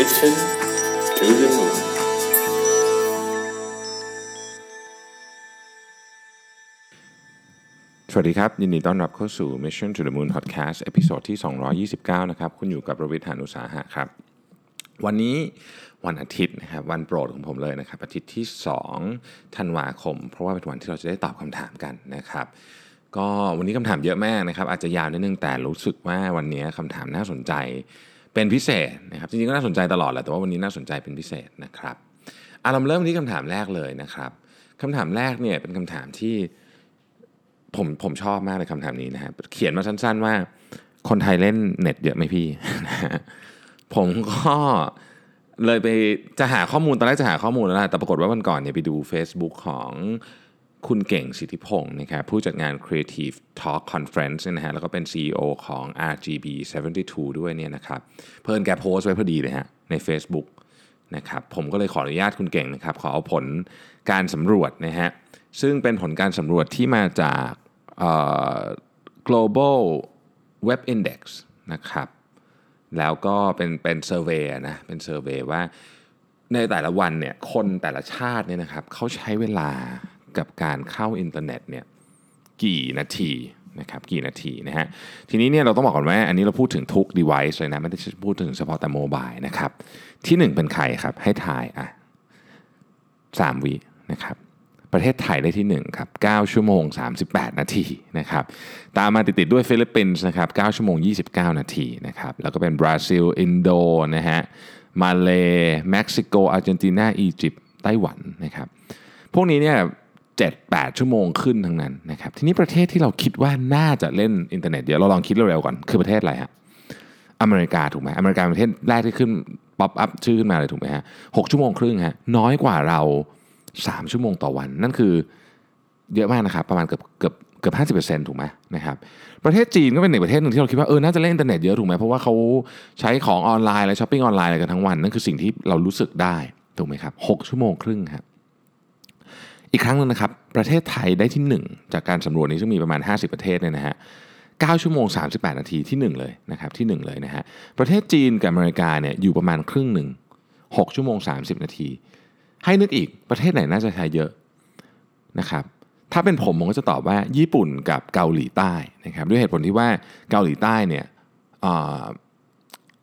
Mission to the Moon สวัสดีครับ ยินดีต้อนรับเข้าสู่ Mission to the Moon Podcast episode ที่ 229 นะครับ คุณอยู่กับผมรวิศ หาญอุตสาหะครับ วันนี้วันอาทิตย์นะครับ วันโปรดของผมเลยนะครับ อาทิตย์ที่ 2 ธันวาคม เพราะว่าเป็นวันที่เราจะได้ตอบคำถามกันนะครับก็วันนี้คำถามเยอะมากนะครับ อาจจะยาวนิดนึงแต่รู้สึกว่าวันนี้คำถามน่าสนใจ เป็นพิเศษนะครับจริงๆก็น่าสนใจตลอดแหละแต่ว่าวันนี้น่าสนใจเป็นพิเศษนะครับอาเราเริ่มที่คำถามแรกเลยนะครับคำถามแรกเนี่ยเป็นคำถามที่ผมผมชอบมากเลยคำถามนี้นะครับเขียนมาสั้นๆว่า คนไทยเล่นเน็ตเยอะไหมพี่ ผมก็เลยไปจะหาข้อมูลตอนแรกจะหาข้อมูลแล้วแต่ปรากฏว่าวันก่อนเนี่ยไปดู Facebook ของ คุณเก่งสิทธิพงศ์นะครับผู้จัดงาน Creative Talk Conference นะฮะแล้วก็เป็น CEO ของ RGB 72 ด้วยเนี่ยนะครับเผอิญแกโพสต์ไว้พอดีเลยฮะใน Facebook นะครับผมก็เลยขออนุญาตคุณเก่งนะครับ ขอเอาผลการสำรวจนะฮะซึ่งเป็นผลการสำรวจที่มาจาก Global Web Index นะครับแล้วก็เป็นเป็น survey นะเป็น survey ว่าในแต่ละวันเนี่ยคนแต่ละชาติเนี่ยนะครับเขาใช้เวลา กับการเข้าอินเทอร์เน็ตเนี่ยกี่นาทีนะครับกี่นาทีนะฮะทีนี้เนี่ยเราต้องบอกก่อนว่าอันนี้เราพูดถึงทุก device เลยนะไม่ได้พูดถึงเฉพาะแต่ mobile นะครับที่ 1 เป็นใครครับให้ทายอะสามวินะครับประเทศไทยได้ที่1ครับ9ชั่วโมง 38 นาทีนะครับตามมาติดๆด้วยฟิลิปปินส์นะครับ9ชั่วโมง 29 นาทีนะครับแล้วก็เป็นบราซิล อินโดนะฮะมาเลเม็กซิโกอาร์เจนตินาอียิปต์ไต้หวันนะครับพวกนี้เนี่ย 7 8 ชั่วโมงขึ้นทั้งนั้นนะครับทีนี้ประเทศที่เราคิดว่าน่าจะเล่นอินเทอร์เน็ตเดี๋ยวเราลองคิดเร็วๆก่อนคือประเทศอะไรฮะอเมริกาถูกไหมอเมริกาเป็นประเทศแรกที่ขึ้น pop up ชื่อขึ้นมาเลยถูกไหมฮะหกชั่วโมงครึ่งฮะน้อยกว่าเรา 3 ชั่วโมงต่อวัน นั่นคือเยอะมากนะครับประมาณเกือบเกือบเกือบห้าสิบเปอร์เซ็นต์ถูกไหมนะครับประเทศจีนก็เป็นหนึ่งประเทศหนึ่งที่เราคิดว่าเออน่าจะเล่นอินเทอร์เน็ตเยอะถูกไหมเพราะว่าเขาซื้อของออนไลน์และช้อปปิ้งออนไลน์อะไรกันทั้งวันนั่นคือสิ่งที่เรารู้สึกได้ถูกไหมครับหชั่วโมงครึ่งครับ อีกครั้งนึงนะครับ ประเทศไทยได้ที่ 1 จากการสำรวจนี้ซึ่งมีประมาณ 50 ประเทศเนี่ยนะฮะ9ชั่วโมง 38 นาทีที่ 1 เลยนะครับที่ 1 เลยนะฮะประเทศจีนกับอเมริกาเนี่ยอยู่ประมาณครึ่งหนึ่ง6ชั่วโมง 30 นาที ให้นึกอีกประเทศไหนน่าจะใช้เยอะนะครับถ้าเป็นผมผมก็จะตอบว่าญี่ปุ่นกับเกาหลีใต้นะครับด้วยเหตุผลที่ว่าเกาหลีใต้เนี่ย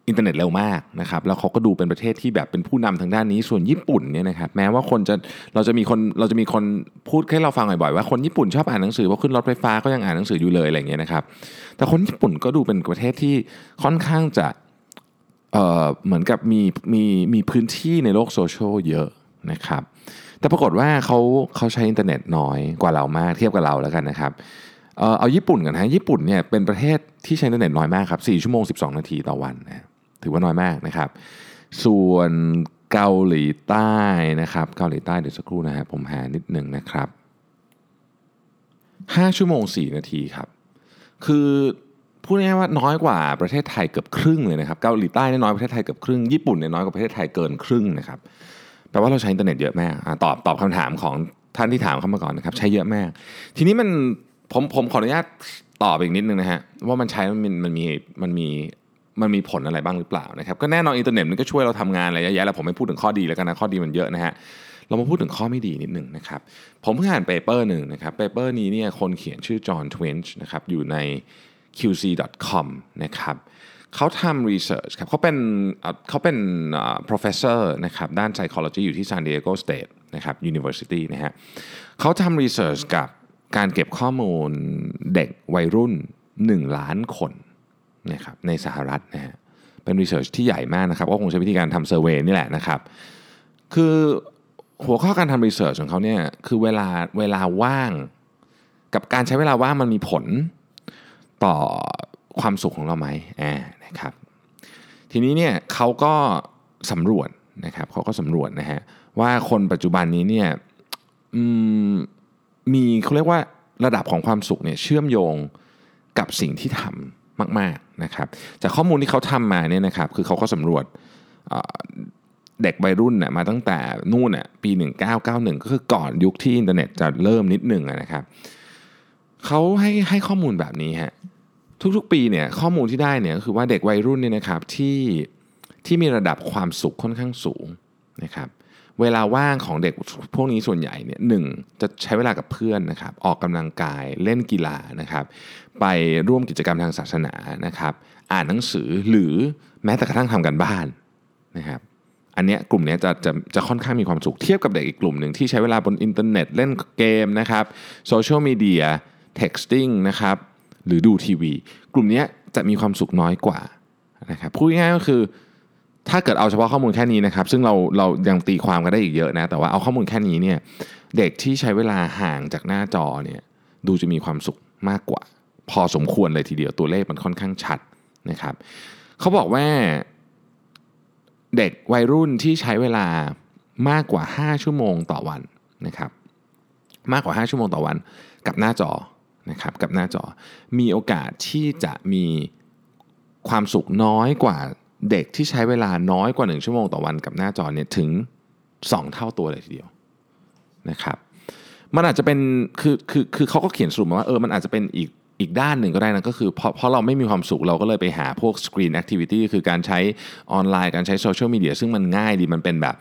อินเทอร์เน็ตเร็วมากนะครับแล้วเขาก็ดูเป็นประเทศที่แบบเป็นผู้นำทางด้านนี้ส่วนญี่ปุ่นเนี่ยนะครับแม้ว่าคนจะเราจะมีคนเราจะมีคนพูดให้เราฟังบ่อยๆว่าคนญี่ปุ่นชอบอ่านหนังสือเพราะขึ้นรถไฟฟ้าก็ยังอ่านหนังสืออยู่เลยอะไรเงี้ยนะครับแต่คนญี่ปุ่นก็ดูเป็นประเทศที่ค่อนข้างจะเหมือนกับมีมีมีพื้นที่ในโลกโซเชียลเยอะนะครับแต่ปรากฏว่าเขาเขาใช้อินเทอร์เน็ตน้อยกว่าเรามากเทียบกับเราแล้วกันนะครับเอาญี่ปุ่นกันนะญี่ปุ่นเนี่ยเป็นประเทศที่ใช้อินเทอร์เน็ตน้อยมากครับ4ชั่วโมง 12 นาทีต่อวันนะ ถือว่าน้อยมากนะครับ ส่วนเกาหลีใต้นะครับ เกาหลีใต้เดี๋ยวสักครู่นะครับผมหานิดหนึ่งนะครับ 5 ชั่วโมง 4 นาทีครับ คือพูดง่ายๆว่าน้อยกว่าประเทศไทยเกือบครึ่งเลยนะครับเกาหลีใต้น้อยประเทศไทยเกือบครึ่งญี่ปุ่นเนี่ยน้อยกว่าประเทศไทยเกินครึ่งนะครับแปลว่าเราใช้อินเทอร์เน็ตเยอะมากตอบตอบคำถามของท่านที่ถามเข้ามาก่อนนะครับ ใช้เยอะมาก ทีนี้มันผมผมขออนุญาตตอบอีกนิดนึงนะฮะว่ามันใช้มันมันมีมันมี มันมีผลอะไรบ้างหรือเปล่านะครับก็แน่นอนอินเทอร์เน็ตมันก็ช่วยเราทำงานอะไรเยอะแยะแล้วผมไม่พูดถึงข้อดีแล้วกันนะข้อดีมันเยอะนะฮะเรามาพูดถึงข้อไม่ดีนิดหนึ่งนะครับผมเพิ่งอ่าน paper หนึ่งนะครับ paper นี้เนี่ยคนเขียนชื่อ Jean Twenge นะครับอยู่ใน qz.com นะครับเขาทำ research ครับเขาเป็นเขาเป็น professor นะครับด้าน psychology อยู่ที่ San Diego State นะครับ University นะฮะเขาทำ research กับการเก็บข้อมูลเด็กวัยรุ่น 1 ล้านคน นะครับในสหรัฐนะฮะเป็น research ที่ใหญ่มากนะครับก็คงใช้วิธีการทำ survey นี่แหละนะครับคือหัวข้อการทำ research ของเขาเนี่ยคือเวลาเวลาว่าง กับการใช้เวลาว่างมันมีผลต่อความสุขของเราไหมอ่านะครับทีนี้เนี่ยเขาก็สำรวจนะครับเขาก็สำรวจนะฮะว่าคนปัจจุบันนี้เนี่ยมีเขาเรียกว่าระดับของความสุขเนี่ยเชื่อมโยงกับสิ่งที่ทำมาก นะครับจากข้อมูลที่เขาทำมาเนี่ยนะครับคือเขาก็สำรวจเด็กวัยรุ่นน่ยมาตั้งแต่นู่นน่ะปี 1991 ก็คือก่อนยุคที่อินเทอร์เน็ตจะเริ่มนิดหนึ่งนะครับเขาให้ให้ข้อมูลแบบนี้ฮะทุกๆปีเนี่ยข้อมูลที่ได้เนี่ยก็คือว่าเด็กวัยรุ่นเนี่ยนะครับที่ที่มีระดับความสุขค่อนข้างสูงนะครับเวลาว่างของเด็กพวกนี้ส่วนใหญ่เนี่ยหนึ่งจะใช้เวลากับเพื่อนนะครับออกกำลังกายเล่นกีฬานะครับ ไปร่วมกิจกรรมทางศาสนานะครับ อ่านหนังสือหรือแม้แต่กระทั่งทำกันบ้านนะครับ อันเนี้ยกลุ่มนี้จะจะจะค่อนข้างมีความสุขเทียบกับเด็กอีกกลุ่มหนึ่งที่ใช้เวลาบนอินเทอร์เน็ตเล่นเกมนะครับโซเชียลมีเดีย texting นะครับหรือดูทีวี กลุ่มนี้จะมีความสุขน้อยกว่านะครับพูดง่ายก็คือถ้าเกิดเอาเฉพาะข้อมูลแค่นี้นะครับ ซึ่งเราเรายังตีความกันได้อีกเยอะนะ แต่ว่าเอาข้อมูลแค่นี้เนี่ยเด็กที่ใช้เวลาห่างจากหน้าจอเนี่ยดูจะมีความสุขมากกว่า พอสมควรเลยทีเดียวตัวเลขมันค่อนข้างชัดนะครับเขาบอกว่าเด็กวัยรุ่นที่ใช้เวลามากกว่า 5 ชั่วโมงต่อวันนะครับมากกว่า 5 ชั่วโมงต่อวัน กับหน้าจอนะครับกับหน้าจอมีโอกาสที่จะมีความสุขน้อยกว่าเด็กที่ใช้เวลาน้อยกว่า 1 ชั่วโมงต่อวันกับหน้าจอเนี่ยถึง 2 เท่าตัวเลยทีเดียวนะครับมันอาจจะเป็นคือคือคือเขาก็เขียนสรุปมาว่าเออมันอาจจะเป็นอีก อีกด้านหนึ่งก็ได้นะก็คือเพราะเพราะเราไม่มีความสุขเราก็เลยไปหาพวก screen activity คือการใช้ออนไลน์การใช้โซเชียลมีเดียซึ่งมันง่ายดีมันเป็นแบบ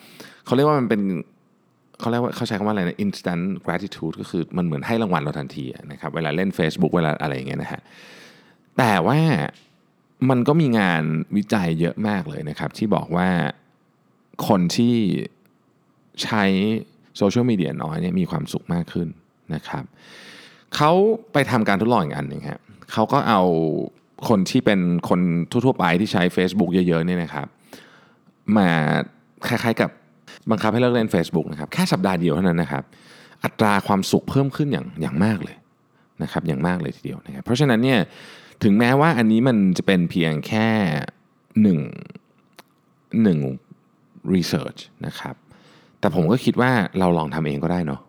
เขาเรียกว่ามันเป็นเขาเรียกว่าเขาใช้คำว่าอะไรนะ instant gratitude ก็คือมันเหมือนให้รางวัลเราทันทีนะครับเวลาเล่น Facebook เวลาอะไรอย่างเงี้ยนะฮะแต่ว่ามันก็มีงานวิจัยเยอะมากเลยนะครับ ที่บอกว่าคนที่ใช้โซเชียลมีเดียน้อยเนี่ยมีความสุขมากขึ้นนะครับ เขาไปทำการทดลองอีกอันหนึ่งครับเขาก็เอาคนที่เป็นคนทั่วๆไปที่ใช้ Facebook เยอะๆเนี่ยนะครับ มาคล้ายๆกับบังคับให้เลิกเล่น Facebook นะครับแค่สัปดาห์เดียวเท่านั้นนะครับ อัตราความสุขเพิ่มขึ้นอย่างอย่างมากเลยนะครับอย่างมากเลยทีเดียวนะครับเพราะฉะนั้นเนี่ยถึงแม้ว่าอันนี้มันจะเป็นเพียงแค่หนึ่งหนึ่ง research นะครับแต่ผมก็คิดว่าเราลองทำเองก็ได้เนาะ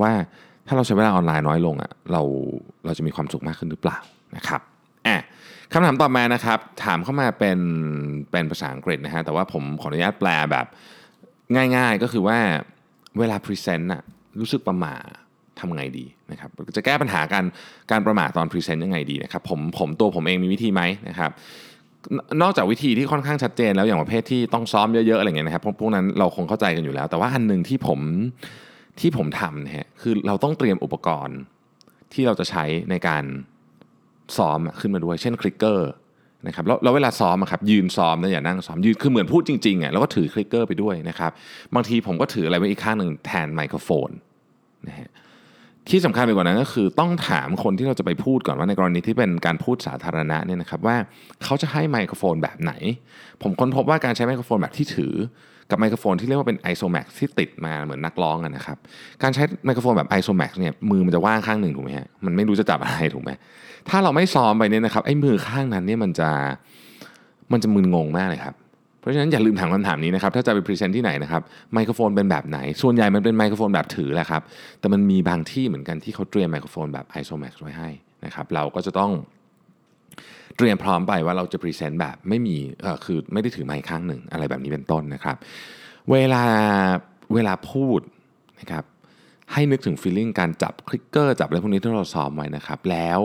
ว่า ถ้าเราใช้เวลาออนไลน์น้อยลงอะ่ะเราเราจะมีความสุขมากขึ้นหรือเปล่านะครับอะคำถามต่อมานะครับ ถามเข้ามาเป็นเป็นภาษาอังกฤษนะฮะแต่ว่าผมขออนุญาตแปลแบบง่ายๆก็คือว่าเวลา present อะรู้สึกประหม่าทำไงดีนะครับจะแก้ปัญหาการการประหม่าตอน present ยังไงดีนะครับผมผมตัวผมเองมีวิธีไหมนะครับนอกจากวิธีที่ค่อนข้างชัดเจนแล้วอย่างประเภทที่ต้องซ้อมเยอะๆอะไรเงี้ยนะครับพวกนั้นเราคงเข้าใจกันอยู่แล้ว แต่ว่าอันหนึ่งที่ผม ที่ผมทำนะฮะคือเราต้องเตรียมอุปกรณ์ที่เราจะใช้ในการซ้อมขึ้นมาด้วย เช่นคลิกเกอร์นะครับแล้วแล้วเวลาซ้อมครับยืนซ้อมนะอย่านั่งซ้อมยืนคือเหมือนพูดจริงๆอะแล้วก็ถือคลิกเกอร์ไปด้วยนะครับบางทีผมก็ถืออะไรไว้อีกข้างหนึ่งแทนไมโครโฟนนะฮะที่สำคัญไปกว่านั้นก็คือต้องถามคนที่เราจะไปพูดก่อนว่าในกรณีที่เป็นการพูดสาธารณะเนี่ยนะครับว่าเขาจะให้ไมโครโฟนแบบไหน ผมค้นพบว่าการใช้ไมโครโฟนแบบที่ถือ กับไมโครโฟนที่เรียกว่าเป็น ISOMAX ที่ติดมาเหมือนนักร้องกันนะครับ การใช้ไมโครโฟนแบบ ISOMAX เนี่ยมือมันจะว่างข้างหนึ่งถูกไหมฮะมันไม่รู้จะจับอะไรถูกไหมถ้าเราไม่ซ้อมไปเนี่ยนะครับไอ้มือข้างนั้นเนี่ยมันจะมันจะมึนงงมากเลยครับเพราะฉะนั้นอย่าลืมถามคำถามนี้นะครับถ้าจะไป present ที่ไหนนะครับไมโครโฟนเป็นแบบไหน ส่วนใหญ่มันเป็นไมโครโฟนแบบถือแหละครับแต่มันมีบางที่เหมือนกันที่เขาเตรียมไมโครโฟนแบบ ISOMAX ไว้ให้นะครับเราก็จะต้อง เตรียมพร้อมไปว่าเราจะ present แบบไม่มีคือไม่ได้ถือไมค์ข้างหนึ่งอะไรแบบนี้เป็นต้นนะครับ เวลาเวลาพูดนะครับให้นึกถึงฟีลลิ่งการจับคลิกเกอร์จับอะไรพวกนี้ที่เราซ้อมไว้นะครับ แล้ว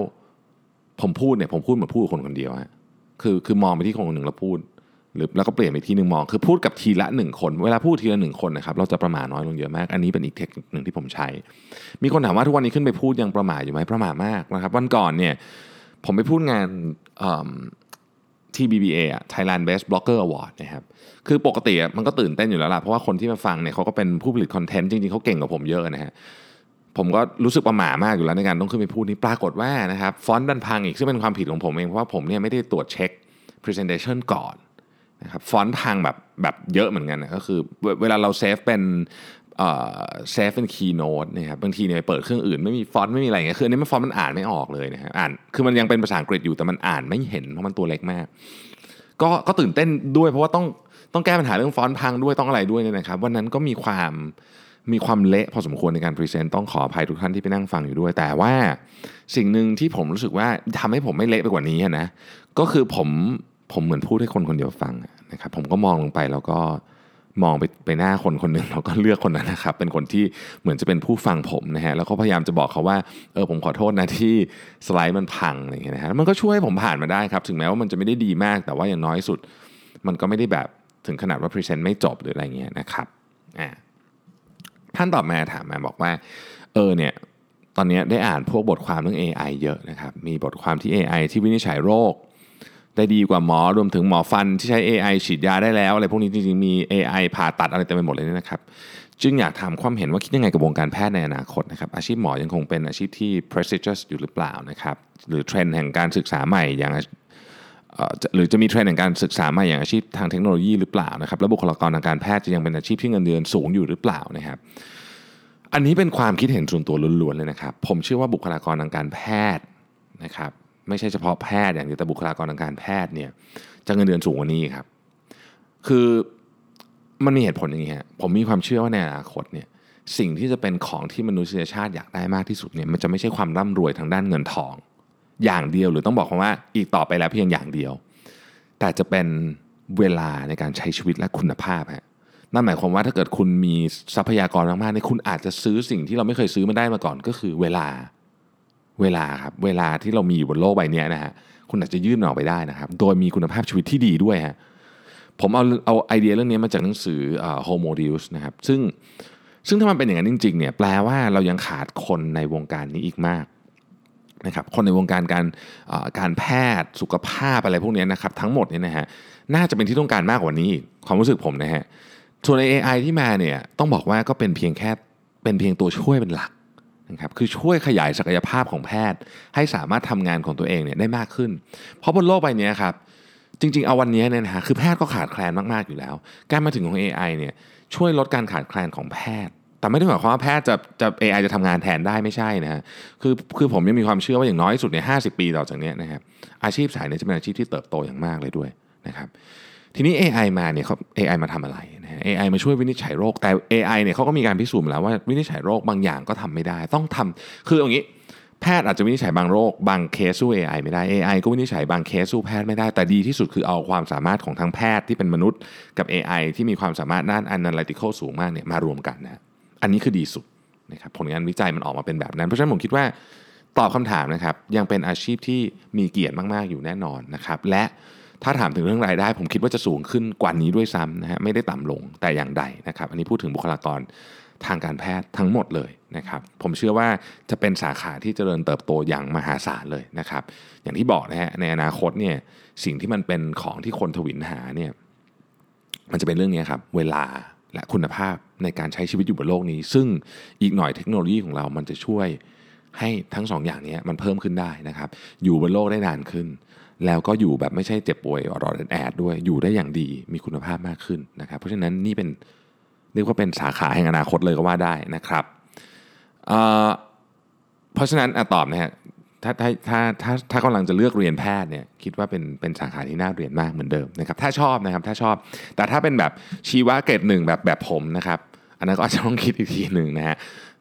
ผมพูดเนี่ยผมพูดเหมือนพูดคนคนเดียวฮะคือคือมองไปที่คนคนหนึ่งแล้วพูดหรือแล้วก็เปลี่ยนไปที่หนึ่งมองคือพูดกับทีละหนึ่งคน เวลาพูดทีละหนึ่งคนนะครับเราจะประมาทน้อยลงเยอะมาก อันนี้เป็นอีกเทคนิคหนึ่งที่ผมใช้ มีคนถามว่าทุกวันนี้ขึ้นไปพูดยังประมาทอยู่ไหมประมาทมากนะครับ วันก่อนเนี่ย ผมไปพูดงานที่ BBA อะ Thailand Best Blogger Award นะครับ คือปกติมันก็ตื่นเต้นอยู่แล้วล่ะ เพราะว่าคนที่มาฟังเนี่ยเขาก็เป็นผู้ผลิตคอนเทนต์จริงๆเขาเก่งกว่าผมเยอะนะฮะ ผมก็รู้สึกประหม่ามากอยู่แล้วในการต้องขึ้นไปพูดนี้ปรากฏว่านะครับฟอนต์ดันพังอีกซึ่งเป็นความผิดของผมเอง เพราะว่าผมเนี่ยไม่ได้ตรวจเช็ค presentation ก่อนนะครับฟอนต์พังแบบแบบเยอะเหมือนกันนะก็คือเวลาเราเซฟเป็น เซฟเป็น Keynote นะครับบางทีเนี่ยเปิดเครื่องอื่นไม่มีฟอนต์ไม่มีอะไรเงี้ยคืออันนี้มันฟอนต์มันอ่านไม่ออกเลยนะฮะอ่านคือมันยังเป็นภาษาอังกฤษอยู่แต่มันอ่านไม่เห็นเพราะมันตัวเล็กมาก ก็ก็ตื่นเต้นด้วย เพราะว่าต้องต้องแก้ปัญหาเรื่องฟอนต์พังด้วยต้องอะไรด้วยเนี่ยนะครับวันนั้นก็มีความมีความเละพอสมควรในการ present ต้องขออภัยทุกท่านที่ไปนั่งฟังอยู่ด้วย แต่ว่าสิ่งหนึ่งที่ผมรู้สึกว่าทำให้ผมไม่เละไปกว่านี้นะก็คือผมผมเหมือนพูดให้คนคนเดียวฟังนะครับผมก็มองลงไปแล้วก็ มองไปไปหน้าคนคนหนึ่งแล้วก็เลือกคนนั้นนะครับ เป็นคนที่เหมือนจะเป็นผู้ฟังผมนะฮะแล้วก็พยายามจะบอกเขาว่าเออผมขอโทษนะที่สไลด์มันพังอะไรอย่างเงี้ยนะฮะมันก็ช่วยให้ผมผ่านมาได้ครับ ถึงแม้ว่ามันจะไม่ได้ดีมาก แต่ว่าอย่างน้อยสุด มันก็ไม่ได้แบบถึงขนาดว่า present ไม่จบหรืออะไรเงี้ยนะครับอ่าท่านตอบมาถามมาบอกว่าเออเนี่ยตอนนี้ได้อ่านพวกบทความเรื่อง AI เยอะนะครับมีบทความที่ AI ที่วินิจฉัยโรค ได้ดีกว่าหมอรวมถึงหมอฟันที่ใช้ AI ฉีดยาได้แล้วอะไรพวกนี้จริงๆมี AI ผ่าตัดอะไรเต็มไปหมดเลยนะครับ จึงอยากถามความเห็นว่าคิดยังไงกับวงการแพทย์ในอนาคตนะครับ อาชีพหมอยังคงเป็นอาชีพที่ prestigious อยู่หรือเปล่านะครับ หรือเทรนด์แห่งการศึกษาใหม่อย่างหรือจะมีเทรนด์แห่งการศึกษาใหม่อย่างอาชีพทางเทคโนโลยีหรือเปล่านะครับและบุคลากรทางการแพทย์จะยังเป็นอาชีพที่เงินเดือนสูงอยู่หรือเปล่านะครับ อันนี้เป็นความคิดเห็นส่วนตัวล้วนๆเลยนะครับ ผมเชื่อว่าบุคลากรทางการแพทย์นะครับ ไม่ใช่เฉพาะแพทย์อย่างเดียวแต่บุคลากรทางการแพทย์เนี่ยจะเงินเดือนสูงกว่านี้ครับ คือมันมีเหตุผลอย่างนี้ฮะผมมีความเชื่อว่าในอนาคตเนี่ยสิ่งที่จะเป็นของที่มนุษยชาติอยากได้มากที่สุดเนี่ยมันจะไม่ใช่ความร่ำรวยทางด้านเงินทอง อย่างเดียวหรือต้องบอกคำว่าอีกต่อไปแล้วเพียงอย่างเดียว แต่จะเป็นเวลาในการใช้ชีวิตและคุณภาพฮะนั่นหมายความว่าถ้าเกิดคุณมีทรัพยากรมากๆเนี่ยคุณอาจจะซื้อสิ่งที่เราไม่เคยซื้อมาได้มาก่อนก็คือเวลา เวลาครับเวลาที่เรามีอยู่บนโลกใบนี้นะฮะคุณอาจจะยื่นออกไปได้นะครับ โดยมีคุณภาพชีวิตที่ดีด้วยฮะผมเอาเอาไอเดียเรื่องนี้มาจากหนังสือ Homo Deus นะครับซึ่งซึ่งถ้ามันเป็นอย่างนั้นจริงๆเนี่ยแปลว่าเรายังขาดคนในวงการนี้อีกมากนะครับคนในวงการการการแพทย์สุขภาพอะไรพวกนี้นะครับทั้งหมดเนี่ยนะฮะน่าจะเป็นที่ต้องการมากกว่านี้ ความรู้สึกผมนะฮะส่วนใน AI ที่มาเนี่ยต้องบอกว่าก็เป็นเพียงแค่เป็นเพียงตัวช่วยเป็นหลัก นะครับคือช่วยขยายศักยภาพของแพทย์ ให้สามารถทำงานของตัวเองเนี่ยได้มากขึ้น เพราะบนโลกใบนี้ครับจริงๆ เอาวันนี้เนี่ยนะฮะคือแพทย์ก็ขาดแคลนมากๆอยู่แล้ว การมาถึงของ AI เนี่ยช่วยลดการขาดแคลนของแพทย์ แต่ไม่ได้หมายความว่าแพทย์จะจะ AI จะทำงานแทนได้ไม่ใช่นะฮะคือคือผมยังมีความเชื่อว่าอย่างน้อยสุดเนี่ยห้ปีต่อจากนี้นะครับอาชีพสายนี้จะเป็นอาชีพที่เติบโตอย่างมากเลยด้วยนะครับทีนี้ AI มาเนี่ยเขา AI มาทำอะไร AI มาช่วยวินิจฉัยโรค แต่ AI เนี่ยเขาก็มีการพิสูจน์แล้วว่าวินิจฉัยโรคบางอย่างก็ทำไม่ได้ ต้องทำคืออย่างนี้ แพทย์อาจจะวินิจฉัยบางโรค บางเคสสู้ AI ไม่ได้ AI ก็วินิจฉัยบางเคสสู้แพทย์ไม่ได้ แต่ดีที่สุดคือเอาความสามารถของทั้งแพทย์ที่เป็นมนุษย์กับ AI ที่มีความสามารถด้าน analytical สูงมากเนี่ยมารวมกันนะอันนี้คือดีสุดนะครับผลงานวิจัยมันออกมาเป็นแบบนั้น เพราะฉะนั้นผมคิดว่าตอบคำถามนะครับยังเป็นอาชีพที่มีเกียรติมาก ๆ อยู่แน่นอนนะครับและ ถ้าถามถึงเรื่องรายได้ ผมคิดว่าจะสูงขึ้นกว่านี้ด้วยซ้ำนะฮะไม่ได้ต่ำลงแต่อย่างใดนะครับ อันนี้พูดถึงบุคลากรทางการแพทย์ทั้งหมดเลยนะครับ ผมเชื่อว่าจะเป็นสาขาที่เจริญเติบโตอย่างมหาศาลเลยนะครับ อย่างที่บอกนะฮะในอนาคตเนี่ยสิ่งที่มันเป็นของที่คนทวินหาเนี่ยมันจะเป็นเรื่องนี้ครับเวลาและคุณภาพในการใช้ชีวิตอยู่บนโลกนี้ ซึ่งอีกหน่อยเทคโนโลยีของเรามันจะช่วยให้ทั้งสองอย่างนี้มันเพิ่มขึ้นได้นะครับ อยู่บนโลกได้นานขึ้น แล้วก็อยู่แบบไม่ใช่เจ็บป่วยอรอดแอดด้วยอยู่ได้อย่างดีมีคุณภาพมากขึ้นนะครับ เพราะฉะนั้นนี่เป็นเรียกว่าเป็นสาขาแห่งอนาคตเลยก็ว่าได้นะครับเเพราะฉะนั้นอตอบนะฮะถ้าถ้าถ้าถ้าถ้ากำลังจะเลือกเรียนแพทย์เนี่ยคิดว่าเป็นเป็นสาขาที่น่าเรียนมากเหมือนเดิมนะครับถ้าชอบนะครับถ้าชอบ แต่ถ้าเป็นแบบชีวะเกรดหนึ่งแบบแบบผมนะครับอันนั้นก็อาจจะต้องคิดอีกทีหนึ่งนะฮะ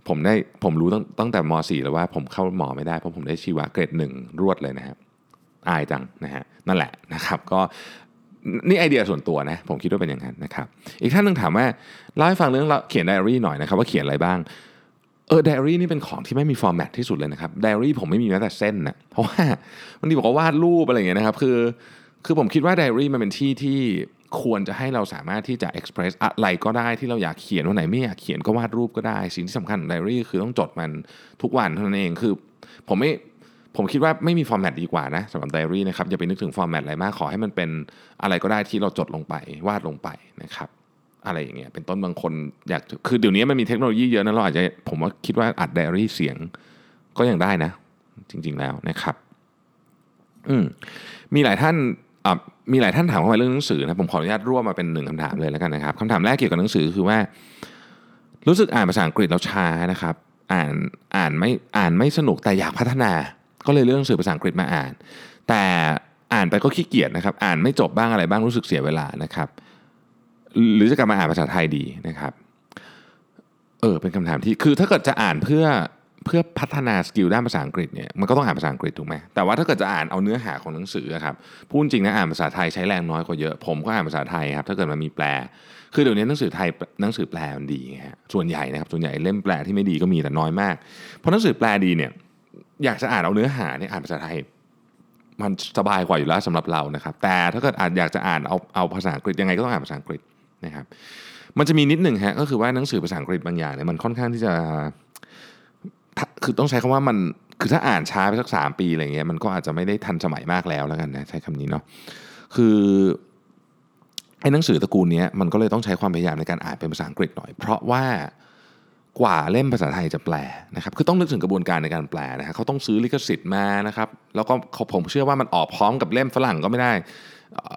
ผมได้ผมรู้ตั้งตั้งแต่ม .4 แล้วว่าผมเข้าหมอไม่ได้เพราะผมได้ชีวะเกรดหนึ่งรวดเลยนะครับ อายจังนะฮะนั่นแหละนะครับก็นี่ไอเดียส่วนตัวนะผมคิดว่าเป็นอย่างนั้นนะครับอีกท่านหนึ่งถามว่าเล่าให้ฟังเรื่องเขียนไดอารี่หน่อยนะครับว่าเขียนอะไรบ้างเออไดอารี่นี่เป็นของที่ไม่มี format ที่สุดเลยนะครับไดอารี่ผมไม่มีแม้แต่เส้นนะเพราะว่ามันดีบอกว่าวาดรูปอะไรอย่างเงี้ยนะครับคือคือผมคิดว่าไดอารี่มันเป็นที่ที่ควรจะให้เราสามารถที่จะ express อะไรก็ได้ที่เราอยากเขียนวันไหนไม่อยากเขียนก็วาดรูปก็ได้ สิ่งที่สำคัญของไดอารี่คือต้องจดมันทุกวันเท่านั้นเองคือ ผมไม่ ผมคิดว่าไม่มี format ดีกว่านะสำหรับไดอารี่นะครับอย่าไปนึกถึง format อะไรมากขอให้มันเป็นอะไรก็ได้ที่เราจดลงไปวาดลงไปนะครับอะไรอย่างเงี้ยเป็นต้นบางคนอยากคือเดี๋ยวนี้มันมีเทคโนโลยีเยอะนะเราอาจจะผมว่าคิดว่าอัดไดอารี่เสียงก็ยังได้นะ จริง ๆแล้วนะครับอืมมีหลายท่านอ่ามีหลายท่านถามเข้ามาเรื่องหนังสือนะผมขออนุญาตร่วมมาเป็นหนึ่งคำถามเลยแล้วกันนะครับคำถามแรกเกี่ยวกับหนังสือคือว่า รู้สึกอ่านภาษาอังกฤษแล้วช้านะครับ อ่านอ่านไม่อ่านไม่สนุกแต่อยากพัฒนา ก็เลยเลือกหนังสือภาษาอังกฤษมาอ่าน แต่อ่านไปก็ขี้เกียจนะครับ อ่านไม่จบบ้างอะไรบ้างรู้สึกเสียเวลานะครับ หรือจะกลับมาอ่านภาษาไทยดีนะครับ เออเป็นคำถามที่คือถ้าเกิดจะอ่านเพื่อเพื่อพัฒนาสกิลด้านภาษาอังกฤษเนี่ยมันก็ต้องอ่านภาษาอังกฤษถูกไหมแต่ว่าถ้าเกิดจะอ่านเอาเนื้อหาของหนังสือครับพูดจริงนะอ่านภาษาไทยใช้แรงน้อยกว่าเยอะ ผมก็อ่านภาษาไทยครับถ้าเกิดมันมีแปล คือเดี๋ยวนี้หนังสือไทยหนังสือแปลมันดีฮะส่วนใหญ่นะครับส่วนใหญ่เล่มแปลที่ไม่ดีก็มีแต่น้อยมาก เพราะหนังสือแปลดีเนี่ย อยากจะอ่านเอาเนื้อหาเนี่ยอ่านภาษาไทย มันสบายกว่าอยู่แล้วสำหรับเรานะครับ แต่ถ้าเกิดอาจอยากจะอ่านเอาเอาภาษาอังกฤษยังไงก็ต้องอ่านภาษาอังกฤษนะครับ มันจะมีนิดหนึ่งฮะก็คือว่าหนังสือภาษาอังกฤษบางอย่างเนี่ยมันค่อนข้างที่จะคือต้องใช้คำว่ามันคือถ้าอ่านช้าไปสักสามปีอะไรเงี้ยมันก็อาจจะไม่ได้ทันสมัยมากแล้วแล้วกันนะใช้คำนี้เนาะคือไอ้หนังสือตระกูลนี้มันก็เลยต้องใช้ความพยายามในการอ่านเป็นภาษาอังกฤษหน่อย เพราะว่า กว่าเล่มภาษาไทยจะแปลนะครับคือต้องนึกถึงกระบวนการในการแปลนะฮะเขาต้องซื้อลิขสิทธิ์มานะครับแล้วก็ผมเชื่อว่ามันออกพร้อมกับเล่มฝรั่งก็ไม่ได้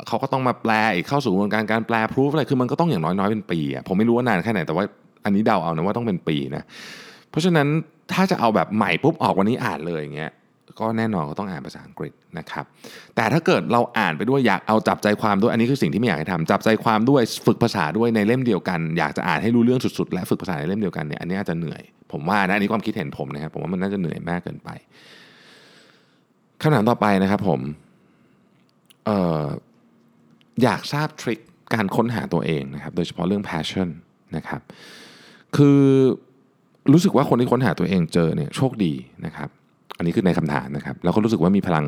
เขาก็ต้องมาแปลอีกเข้าสู่กระบวนการการแปลพรูฟอะไรคือมันก็ต้องอย่างน้อยๆเป็นปีอะผมไม่รู้ว่านานแค่ไหนแต่ว่าอันนี้เดาเอานะว่าต้องเป็นปีนะเพราะฉะนั้นถ้าจะเอาแบบใหม่ปุ๊บออกวันนี้อ่านเลยอย่างเงี้ย ก็แน่นอนก็ต้องอ่านภาษาอังกฤษนะครับ แต่ถ้าเกิดเราอ่านไปด้วยอยากเอาจับใจความด้วยอันนี้คือสิ่งที่ไม่อยากให้ทำจับใจความด้วยฝึกภาษาด้วยในเล่มเดียวกัน อยากจะอ่านให้รู้เรื่องสุดๆ และฝึกภาษาในเล่มเดียวกันเนี่ยอันนี้อาจจะเหนื่อย ผมว่านะอันนี้ความคิดเห็นผมนะครับผมว่ามันน่าจะเหนื่อยมากเกินไปคำถามต่อไปนะครับผมเอ่ออยากทราบทริคการค้นหาตัวเองนะครับโดยเฉพาะเรื่อง passion นะครับคือรู้สึกว่าคนที่ค้นหาตัวเองเจอเนี่ยโชคดีนะครับ อันนี้คือในคำถามนะครับแล้วก็รู้สึกว่ามีพลัง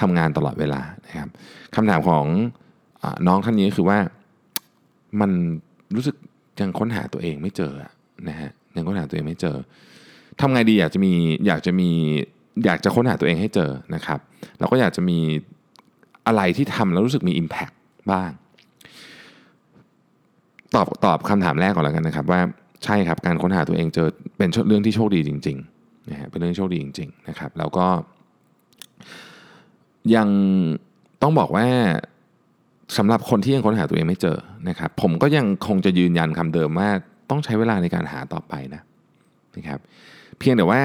ทำงานตลอดเวลานะครับคำถามของอน้องท่านนี้คือว่ามันรู้สึกยังค้นหาตัวเองไม่เจอนะฮะยังค้นหาตัวเองไม่เจอทำไงดีอยากจะมีอยากจะมีอยากจะค้นหาตัวเองให้เจอนะครับเราก็อยากจะมีอะไรที่ทำแล้วรู้สึกมี Impact บ้าง ตอบตอบคำถามแรกก่อนแล้วกันนะครับ ว่าใช่ครับการค้นหาตัวเองเจอเป็นเรื่องที่โชคดีจริง ๆ นะฮะเป็นเรื่องโชคดีจริงๆนะครับแล้วก็ยังต้องบอกว่าสำหรับคนที่ยังค้นหาตัวเองไม่เจอนะครับผมก็ยังคงจะยืนยันคำเดิมว่าต้องใช้เวลาในการหาต่อไปนะนะครับเพียงแต่ว่า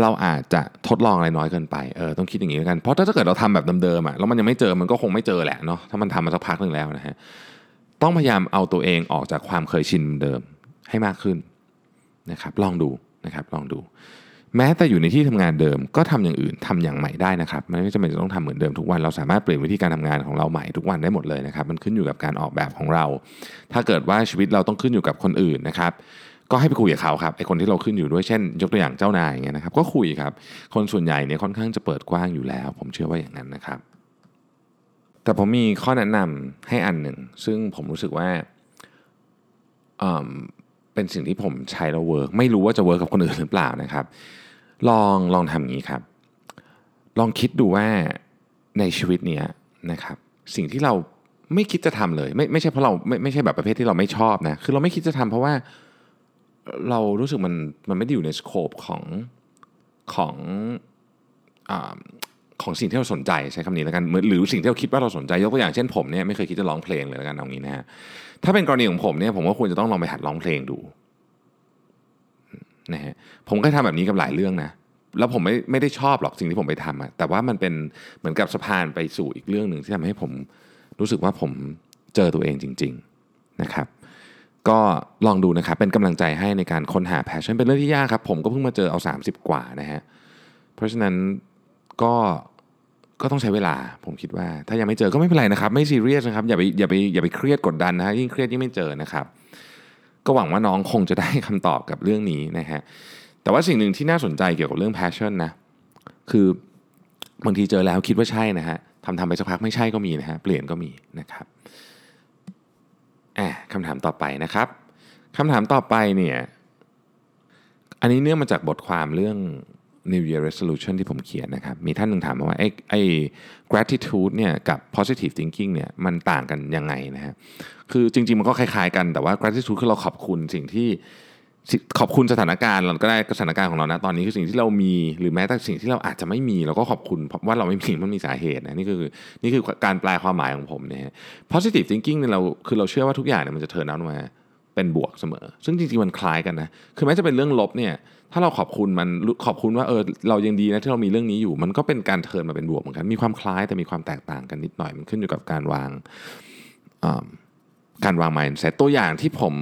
เราอาจจะทดลองอะไรน้อยเกินไปเออต้องคิดอย่างนี้กันเพราะถ้าเกิดเราทำแบบเดิมๆอะแล้วมันยังไม่เจอมันก็คงไม่เจอแหละเนาะถ้ามันทำมาสักพักหนึ่งแล้วนะฮะต้องพยายามเอาตัวเองออกจากความเคยชินเดิมให้มากขึ้นนะครับลองดูนะครับลองดู แม้แต่อยู่ในที่ทำงานเดิมก็ทำอย่างอื่นทำอย่างใหม่ได้นะครับ มันไม่จำเป็นจะต้องทำเหมือนเดิมทุกวัน เราสามารถเปลี่ยนวิธีการทำงานของเราใหม่ทุกวันได้หมดเลยนะครับ มันขึ้นอยู่กับการออกแบบของเรา ถ้าเกิดว่าชีวิตเราต้องขึ้นอยู่กับคนอื่นนะครับก็ให้ไปคุยกับเขาครับไอคนที่เราขึ้นอยู่ด้วยเช่น ยกตัวอย่างเจ้านายอย่างเงี้ยนะครับ ก็คุยครับ คนส่วนใหญ่เนี่ยค่อนข้างจะเปิดกว้างอยู่แล้ว ผมเชื่อว่าอย่างนั้นนะครับ แต่ผมมีข้อแนะนำให้อันหนึ่งซึ่งผมรู้สึกว่า เป็นสิ่งที่ผมใช้แล้ว work ไม่รู้ว่าจะ work กับคนอื่นหรือเปล่านะครับ ลองลองทำอย่างนี้ครับ ลองคิดดูว่าในชีวิตนี้นะครับ สิ่งที่เราไม่คิดจะทำเลย ไม่ไม่ใช่เพราะเราไม่ไม่ใช่แบบประเภทที่เราไม่ชอบนะคือเราไม่คิดจะทำเพราะว่าเรารู้สึกมันมันไม่ได้อยู่ใน scope ของของอ ของสิ่งที่เราสนใจใช้คำนี้แล้วกันหรือสิ่งที่เราคิดว่าเราสนใจยกตัวอย่างเช่นผมเนี่ยไม่เคยคิดจะร้องเพลงเลยแล้วกันเอางี้นะฮะถ้าเป็นกรณีของผมเนี่ยผมก็ควรจะต้องลองไปหัดร้องเพลงดูนะฮะผมก็ทำแบบนี้กับหลายเรื่องนะแล้วผมไม่ไม่ได้ชอบหรอกสิ่งที่ผมไปทำอะแต่ว่ามันเป็นเหมือนกับสะพานไปสู่อีกเรื่องหนึ่งที่ทำให้ผมรู้สึกว่าผมเจอตัวเองจริง ๆนะครับ ก็ลองดูนะครับเป็นกำลังใจให้ในการค้นหาแพชชั่นเป็นเรื่องที่ยากครับ ผมก็เพิ่งมาเจอเอา 30 กว่านะฮะเพราะฉะนั้น ก็ก็ต้องใช้เวลาผมคิดว่า ถ้ายังไม่เจอก็ไม่เป็นไรนะครับ ไม่ซีเรียสนะครับอย่าไปอย่าไปอย่าไปเครียดกดดันนะฮะยิ่งเครียดยิ่งไม่เจอนะครับ ก็หวังว่าน้องคงจะได้คำตอบกับเรื่องนี้นะฮะแต่ว่าสิ่งหนึ่งที่น่าสนใจเกี่ยวกับเรื่อง passion นะคือบางทีเจอแล้วคิดว่าใช่นะฮะทำทำไปสักพักไม่ใช่ก็มีนะฮะเปลี่ยนก็มีนะครับแอบคำถามต่อไปนะครับคำถามต่อไปเนี่ยอันนี้เนื่องมาจากบทความเรื่อง New Year Resolution ที่ผมเขียนนะครับ มีท่านหนึ่งถามมาว่าไอ้ไอ้ gratitude เนี่ยกับ positive thinking เนี่ยมันต่างกันยังไงนะฮะคือจริง ๆ มันก็คล้ายๆกันแต่ว่า gratitude คือเราขอบคุณสิ่งที่ขอบคุณสถานการณ์เราก็ได้สถานการณ์ของเรานะตอนนี้คือสิ่งที่เรามีหรือแม้แต่สิ่งที่เราอาจจะไม่มีเราก็ขอบคุณเพราะว่าเราไม่มีมันมีสาเหตุนะนี่คือนี่คือการแปลความหมายของผมเนี่ย positive thinking เนี่ยเราคือเราเชื่อว่าทุกอย่างเนี่ยมันจะเทินเอามา เป็นบวกเสมอ ซึ่งจริงๆมันคล้ายกันนะ คือแม้จะเป็นเรื่องลบเนี่ย ถ้าเราขอบคุณมันขอบคุณว่าเออเรายังดีนะที่เรามีเรื่องนี้อยู่ มันก็เป็นการเทิร์นมาเป็นบวกเหมือนกัน มีความคล้ายแต่มีความแตกต่างกันนิดหน่อย มันขึ้นอยู่กับการวางการวาง mindset ตัวอย่างที่ผม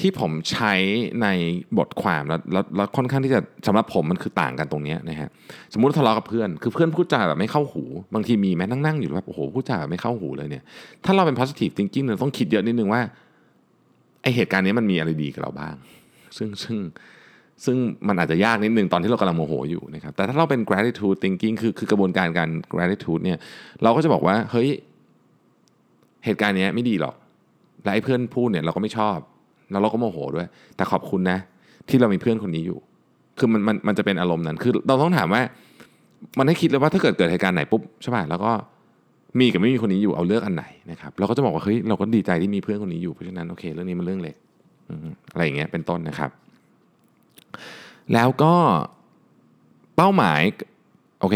ที่ผมใช้ในบทความแล้วแล้วแล้วค่อนข้างที่จะสำหรับผมมันคือต่างกันตรงนี้นะฮะสมมติทะเลาะกับเพื่อนคือเพื่อนพูดจาแบบไม่เข้าหูบางทีมีแม้นั่งนั่งอยู่แบบโอ้โหพูดจาแบบไม่เข้าหูเลยเนี่ยถ้าเราเป็น positive thinking เราต้องคิดเยอะนิดนึงว่า ไอเหตุการณ์นี้มันมีอะไรดีกับเราบ้าง ซึ่งซึ่งซึ่งมันอาจจะยากนิดนึงตอนที่เรากำลังโมโหอยู่นะครับ แต่ถ้าเราเป็น gratitude thinking คือคือกระบวนการการ gratitude เนี่ย เราก็จะบอกว่า เฮ้ย เหตุการณ์นี้ไม่ดีหรอก และไอ้เพื่อนพูดเนี่ยเราก็ไม่ชอบ แล้วเราก็โมโหด้วย แต่ขอบคุณนะ ที่เรามีเพื่อนคนนี้อยู่ คือมันมันมันจะเป็นอารมณ์นั้น คือเราต้องถามว่า มันให้คิดเลยว่าถ้าเกิดเกิดเหตุการณ์ไหนปุ๊บใช่ป่ะ แล้วก็ มีกับไม่มีคนนี้อยู่เอาเลือกอันไหนนะครับเราก็จะบอกว่าเฮ้ยเราก็ดีใจที่มีเพื่อนคนนี้อยู่เพราะฉะนั้นโอเคเรื่องนี้มันเรื่องเล็กอะไรอย่างเงี้ยเป็นต้นนะครับ แล้วก็เป้าหมายโอเค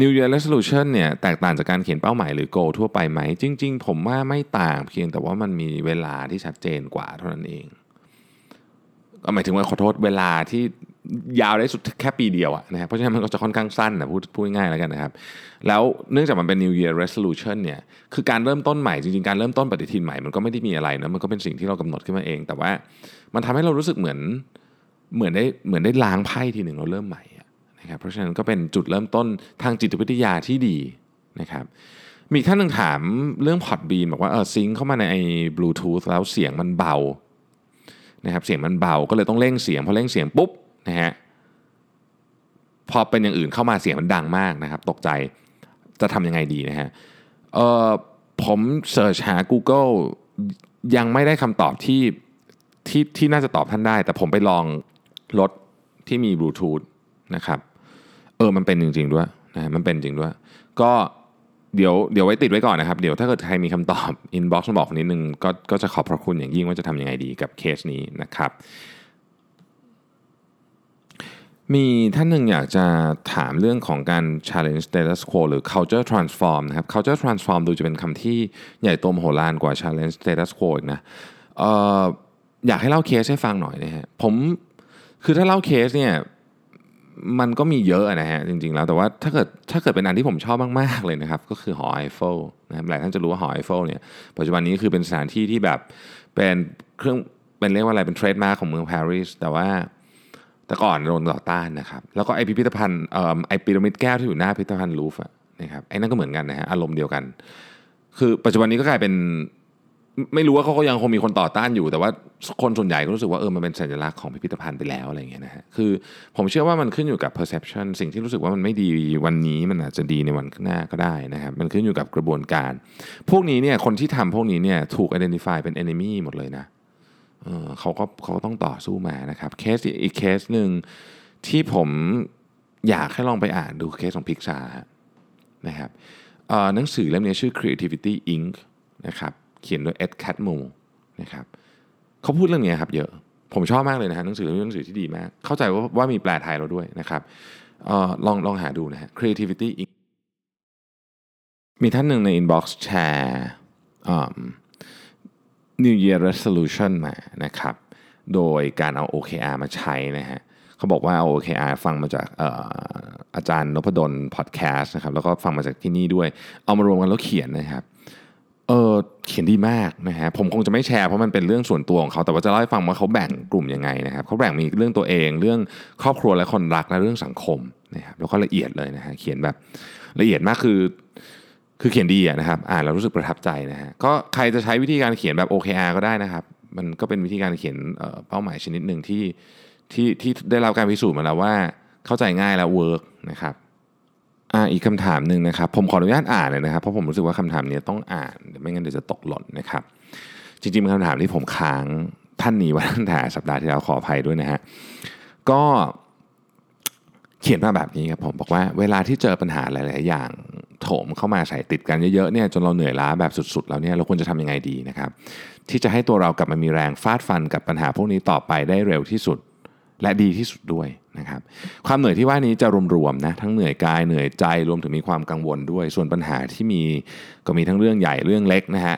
New Year Resolution เนี่ยแตกต่างจากการเขียนเป้าหมายหรือ goal ทั่วไปไหม จริง ๆ ผมว่าไม่ต่างเพียงแต่ว่ามันมีเวลาที่ชัดเจนกว่าเท่านั้นเองหมายถึงว่าขอโทษเวลาที่ ยาวได้สุดแค่ปีเดียวอะนะครับเพราะฉะนั้นมันก็จะค่อนข้างสั้นนะพูดพูดง่ายแล้วกันนะครับ แล้วเนื่องจากมันเป็น New Year Resolution เนี่ยคือการเริ่มต้นใหม่จริงๆ การเริ่มต้นปฏิทินใหม่มันก็ไม่ได้มีอะไรนะมันก็เป็นสิ่งที่เรากำหนดขึ้นมาเอง แต่ว่ามันทำให้เรารู้สึกเหมือนเหมือนได้เหมือนได้ล้างไพ่ทีหนึ่งเราเริ่มใหม่นะครับเพราะฉะนั้นก็เป็นจุดเริ่มต้นทางจิตวิทยาที่ดีนะครับมีท่านหนึ่งถามเรื่องพอดบีนบอกว่าเออซิงเข้ามาในไอ้บลูทูธแล้วเสียงมันเบานะครับเสียงมันเบาก็เลยต้องเร่งเสียงพอเร่งเสียงปุ๊บ นะฮะพอเป็นอย่างอื่นเข้ามาเสียงมันดังมากนะครับ ตกใจจะทำยังไงดีนะฮะเออผม search หา Google ยังไม่ได้คำตอบที่ที่ที่น่าจะตอบท่านได้ แต่ผมไปลองรถที่มีบลูทูธนะครับเออมันเป็นจริง ๆ ด้วยนะมันเป็นจริงด้วย ก็เดี๋ยวเดี๋ยวไว้ติดไว้ก่อนนะครับ เดี๋ยวถ้าเกิดใครมีคำตอบ inbox มาบอกนิดนึงก็ก็จะขอบพระคุณอย่างยิ่งว่าจะทำยังไงดีกับเคสนี้นะครับ มีท่านหนึ่งอยากจะถามเรื่องของการ challenge status quo หรือ culture transform นะครับ culture transform ดูจะเป็นคำที่ใหญ่โตมโหฬารกว่า challenge status quo อีกนะอออยากให้เล่าเคสให้ฟังหน่อยนะฮะผมคือถ้าเล่าเคสเนี่ยมันก็มีเยอะนะฮะจริงๆแล้วแต่ว่าถ้าเกิดถ้าเกิดเป็นอันที่ผมชอบมากๆเลยนะครับ ก็คือหอไอเฟลนะครับหลายท่านจะรู้ว่าหอไอเฟลเนี่ยปัจจุบันนี้คือเป็นสถานที่ที่แบบเป็นเครื่องเป็นเรียกว่าอะไรเป็นเทรดมาร์ของเมืองปารีสแต่ว่า แต่ก่อนโดนต่อต้านนะครับ แล้วก็ไอพิพิธภัณฑ์เอ่อไอพีระมิดแก้วที่อยู่หน้าพิพิธภัณฑ์ลูฟนะครับไอ้นั่นก็เหมือนกันนะฮะอารมณ์เดียวกัน คือปัจจุบันนี้ก็กลายเป็นไม่รู้ว่าเขาก็ยังคงมีคนต่อต้านอยู่ แต่ว่าคนส่วนใหญ่ก็รู้สึกว่าเออมันเป็นสัญลักษณ์ของพิพิธภัณฑ์ไปแล้วอะไรเงี้ยนะฮะคือผมเชื่อว่ามันขึ้นอยู่กับ perception สิ่งที่รู้สึกว่ามันไม่ดีวันนี้มันอาจจะดีในวันข้างหน้าก็ได้นะครับมันขึ้นอยู่กับกระบวนการ พวกนี้เนี่ยคนที่ทำพวกนี้เนี่ยถูก identify เป็น enemy หมดเลยนะ เขาก็เขาก็ต้องต่อสู้มานะครับเคสอีกเคสหนึ่งที่ผมอยากให้ลองไปอ่านดูเคสของพิกซานะครับหนังสือเล่มนี้ชื่อ Creativity, Inc. นะครับเขียนโดย Ed Catmull นะครับเขาพูดเรื่องนี้ครับเยอะผมชอบมากเลยนะฮะหนังสือเรื่องหนังสือที่ดีมาก เข้าใจว่าว่ามีแปลไทยแล้วด้วยนะครับออลองลองหาดูนะฮะ Creativity, Inc. มีท่านหนึ่งใน inbox แชร์ New Year Resolution มานะครับ โดยการเอา OKR มาใช้นะฮะเขาบอกว่าเอา OKR ฟังมาจากอาจารย์นพดลพอดแคสต์นะครับแล้วก็ฟังมาจากที่นี่ด้วย เอามารวมกันแล้วเขียนนะครับเออเขียนดีมากนะฮะผมคงจะไม่แชร์เพราะมันเป็นเรื่องส่วนตัวของเขา แต่ว่าจะเล่าให้ฟังว่าเขาแบ่งกลุ่มยังไงนะครับเขาแบ่งมีเรื่องตัวเอง เรื่องครอบครัวและคนรักและเรื่องสังคมนะครับแล้วก็ละเอียดเลยนะฮะเขียนแบบละเอียดมากคือ คือเขียนดีนะครับอ่านแล้วรู้สึกประทับใจนะฮะก็ใครจะใช้วิธีการเขียนแบบ OKR ก็ได้นะครับ มันก็เป็นวิธีการเขียนเป้าหมายชนิดหนึ่งที่ที่ที่ได้รับการพิสูจน์มาแล้วว่าเข้าใจง่ายและเวิร์กนะครับอ่าอีกคำถามหนึ่งนะครับ ผมขออนุญาตอ่านเลยนะครับเพราะผมรู้สึกว่าคำถามนี้ต้องอ่านไม่งั้นเดี๋ยวจะตกหล่นนะครับ จริงๆเป็นคำถามที่ผมค้างท่านนี้ไว้ตั้งแต่สัปดาห์ที่แล้วขออภัยด้วยนะฮะก็เขียนมาแบบนี้ครับผมบอกว่าเวลาที่เจอปัญหาหลาย ๆ อย่าง โถมเข้ามาใส่ติดกันเยอะๆเนี่ยจนเราเหนื่อยล้าแบบสุดๆ แล้วเนี่ยเราควรจะทำยังไงดีนะครับ ที่จะให้ตัวเรากลับมามีแรงฟาดฟันกับปัญหาพวกนี้ต่อไปได้เร็วที่สุดและดีที่สุดด้วยนะครับ ความเหนื่อยที่ว่านี้จะรวมๆนะทั้งเหนื่อยกายเหนื่อยใจรวมถึงมีความกังวลด้วย ส่วนปัญหาที่มีก็มีทั้งเรื่องใหญ่เรื่องเล็กนะฮะ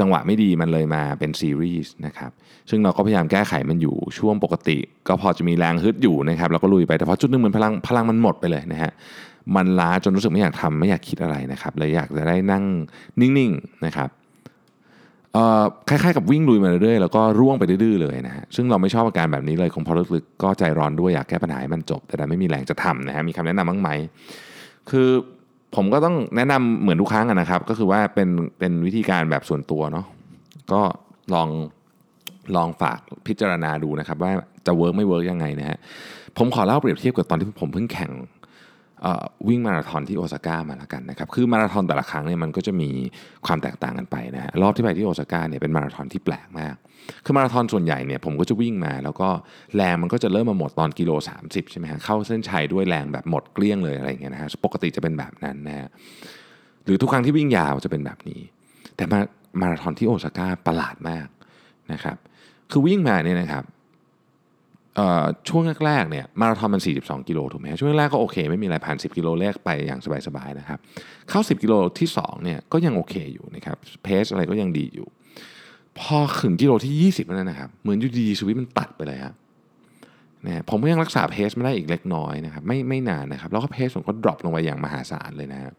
จังหวะไม่ดีมันเลยมาเป็นซีรีส์นะครับซึ่งเราก็พยายามแก้ไขมันอยู่ช่วงปกติ ก็พอจะมีแรงฮึดอยู่นะครับเราก็ลุยไปแต่พอจุดนึงเหมือนพลังพลังมันหมดไปเลยนะฮะ มันล้าจนรู้สึกไม่อยากทำไม่อยากคิดอะไรนะครับเลยอยากจะได้นั่งนิ่งๆนะครับคล้ายๆกับวิ่งลุยมาเรื่อยๆแล้วก็ร่วงไปดื้อๆเลยนะฮะซึ่งเราไม่ชอบอาการแบบนี้เลยคงพอลึกๆก็ใจร้อนด้วยอยากแก้ปัญหาให้มันจบ แต่ดันไม่มีแรงจะทำนะฮะมีคำแนะนำบ้างไหมคือผมก็ต้องแนะนำเหมือนทุกครั้งนะครับ ก็คือว่าเป็นเป็นวิธีการแบบส่วนตัวเนาะก็ลองลองฝากพิจารณาดูนะครับ ว่าจะ work ไม่ work ยังไงนะฮะผมขอเล่าเปรียบเทียบกับตอนที่ผมเพิ่งแข่ง วิ่งมาราธอนที่โอซาก้ามาแล้วกันนะครับคือมาราธอนแต่ละครั้งเนี่ยมันก็จะมีความแตกต่างกันไปนะฮะรอบที่ไปที่โอซาก้าเนี่ยเป็นมาราธอนที่แปลกมากคือมาราธอนส่วนใหญ่เนี่ยผมก็จะวิ่งมา แล้วก็แรงมันก็จะเริ่มมาหมดตอนกิโล 30ใช่ไหมฮะเข้าเส้นชัยด้วยแรงแบบหมดเกลี้ยงเลยอะไรเงี้ยนะฮะปกติจะเป็นแบบนั้นนะฮะหรือทุกครั้งที่วิ่งยาวจะเป็นแบบนี้ แต่มามาราธอนที่โอซาก้าประหลาดมากนะครับคือวิ่งมาเนี่ยนะครับ ช่วงแรกๆเนี่ยมาราธอนมัน 42 กิโลถูกไหมช่วงแรกก็โอเค ไม่มีอะไรผ่าน 10 กิโลแรกไปอย่างสบายๆนะครับเข้า 10 กิโลที่2เนี่ยก็ยังโอเคอยู่นะครับเพสอะไรก็ยังดีอยู่ พอถึงกิโลที่ 20นั่นนะครับเหมือนอยู่ดีชีวิตมันตัดไปเลยครับนะผมก็ยังรักษาเพสไม่ได้อีกเล็กน้อยนะครับไม่ไม่นานนะครับแล้วก็เพสผมก็ดรอปลงไปอย่างมหาศาลเลยนะครับ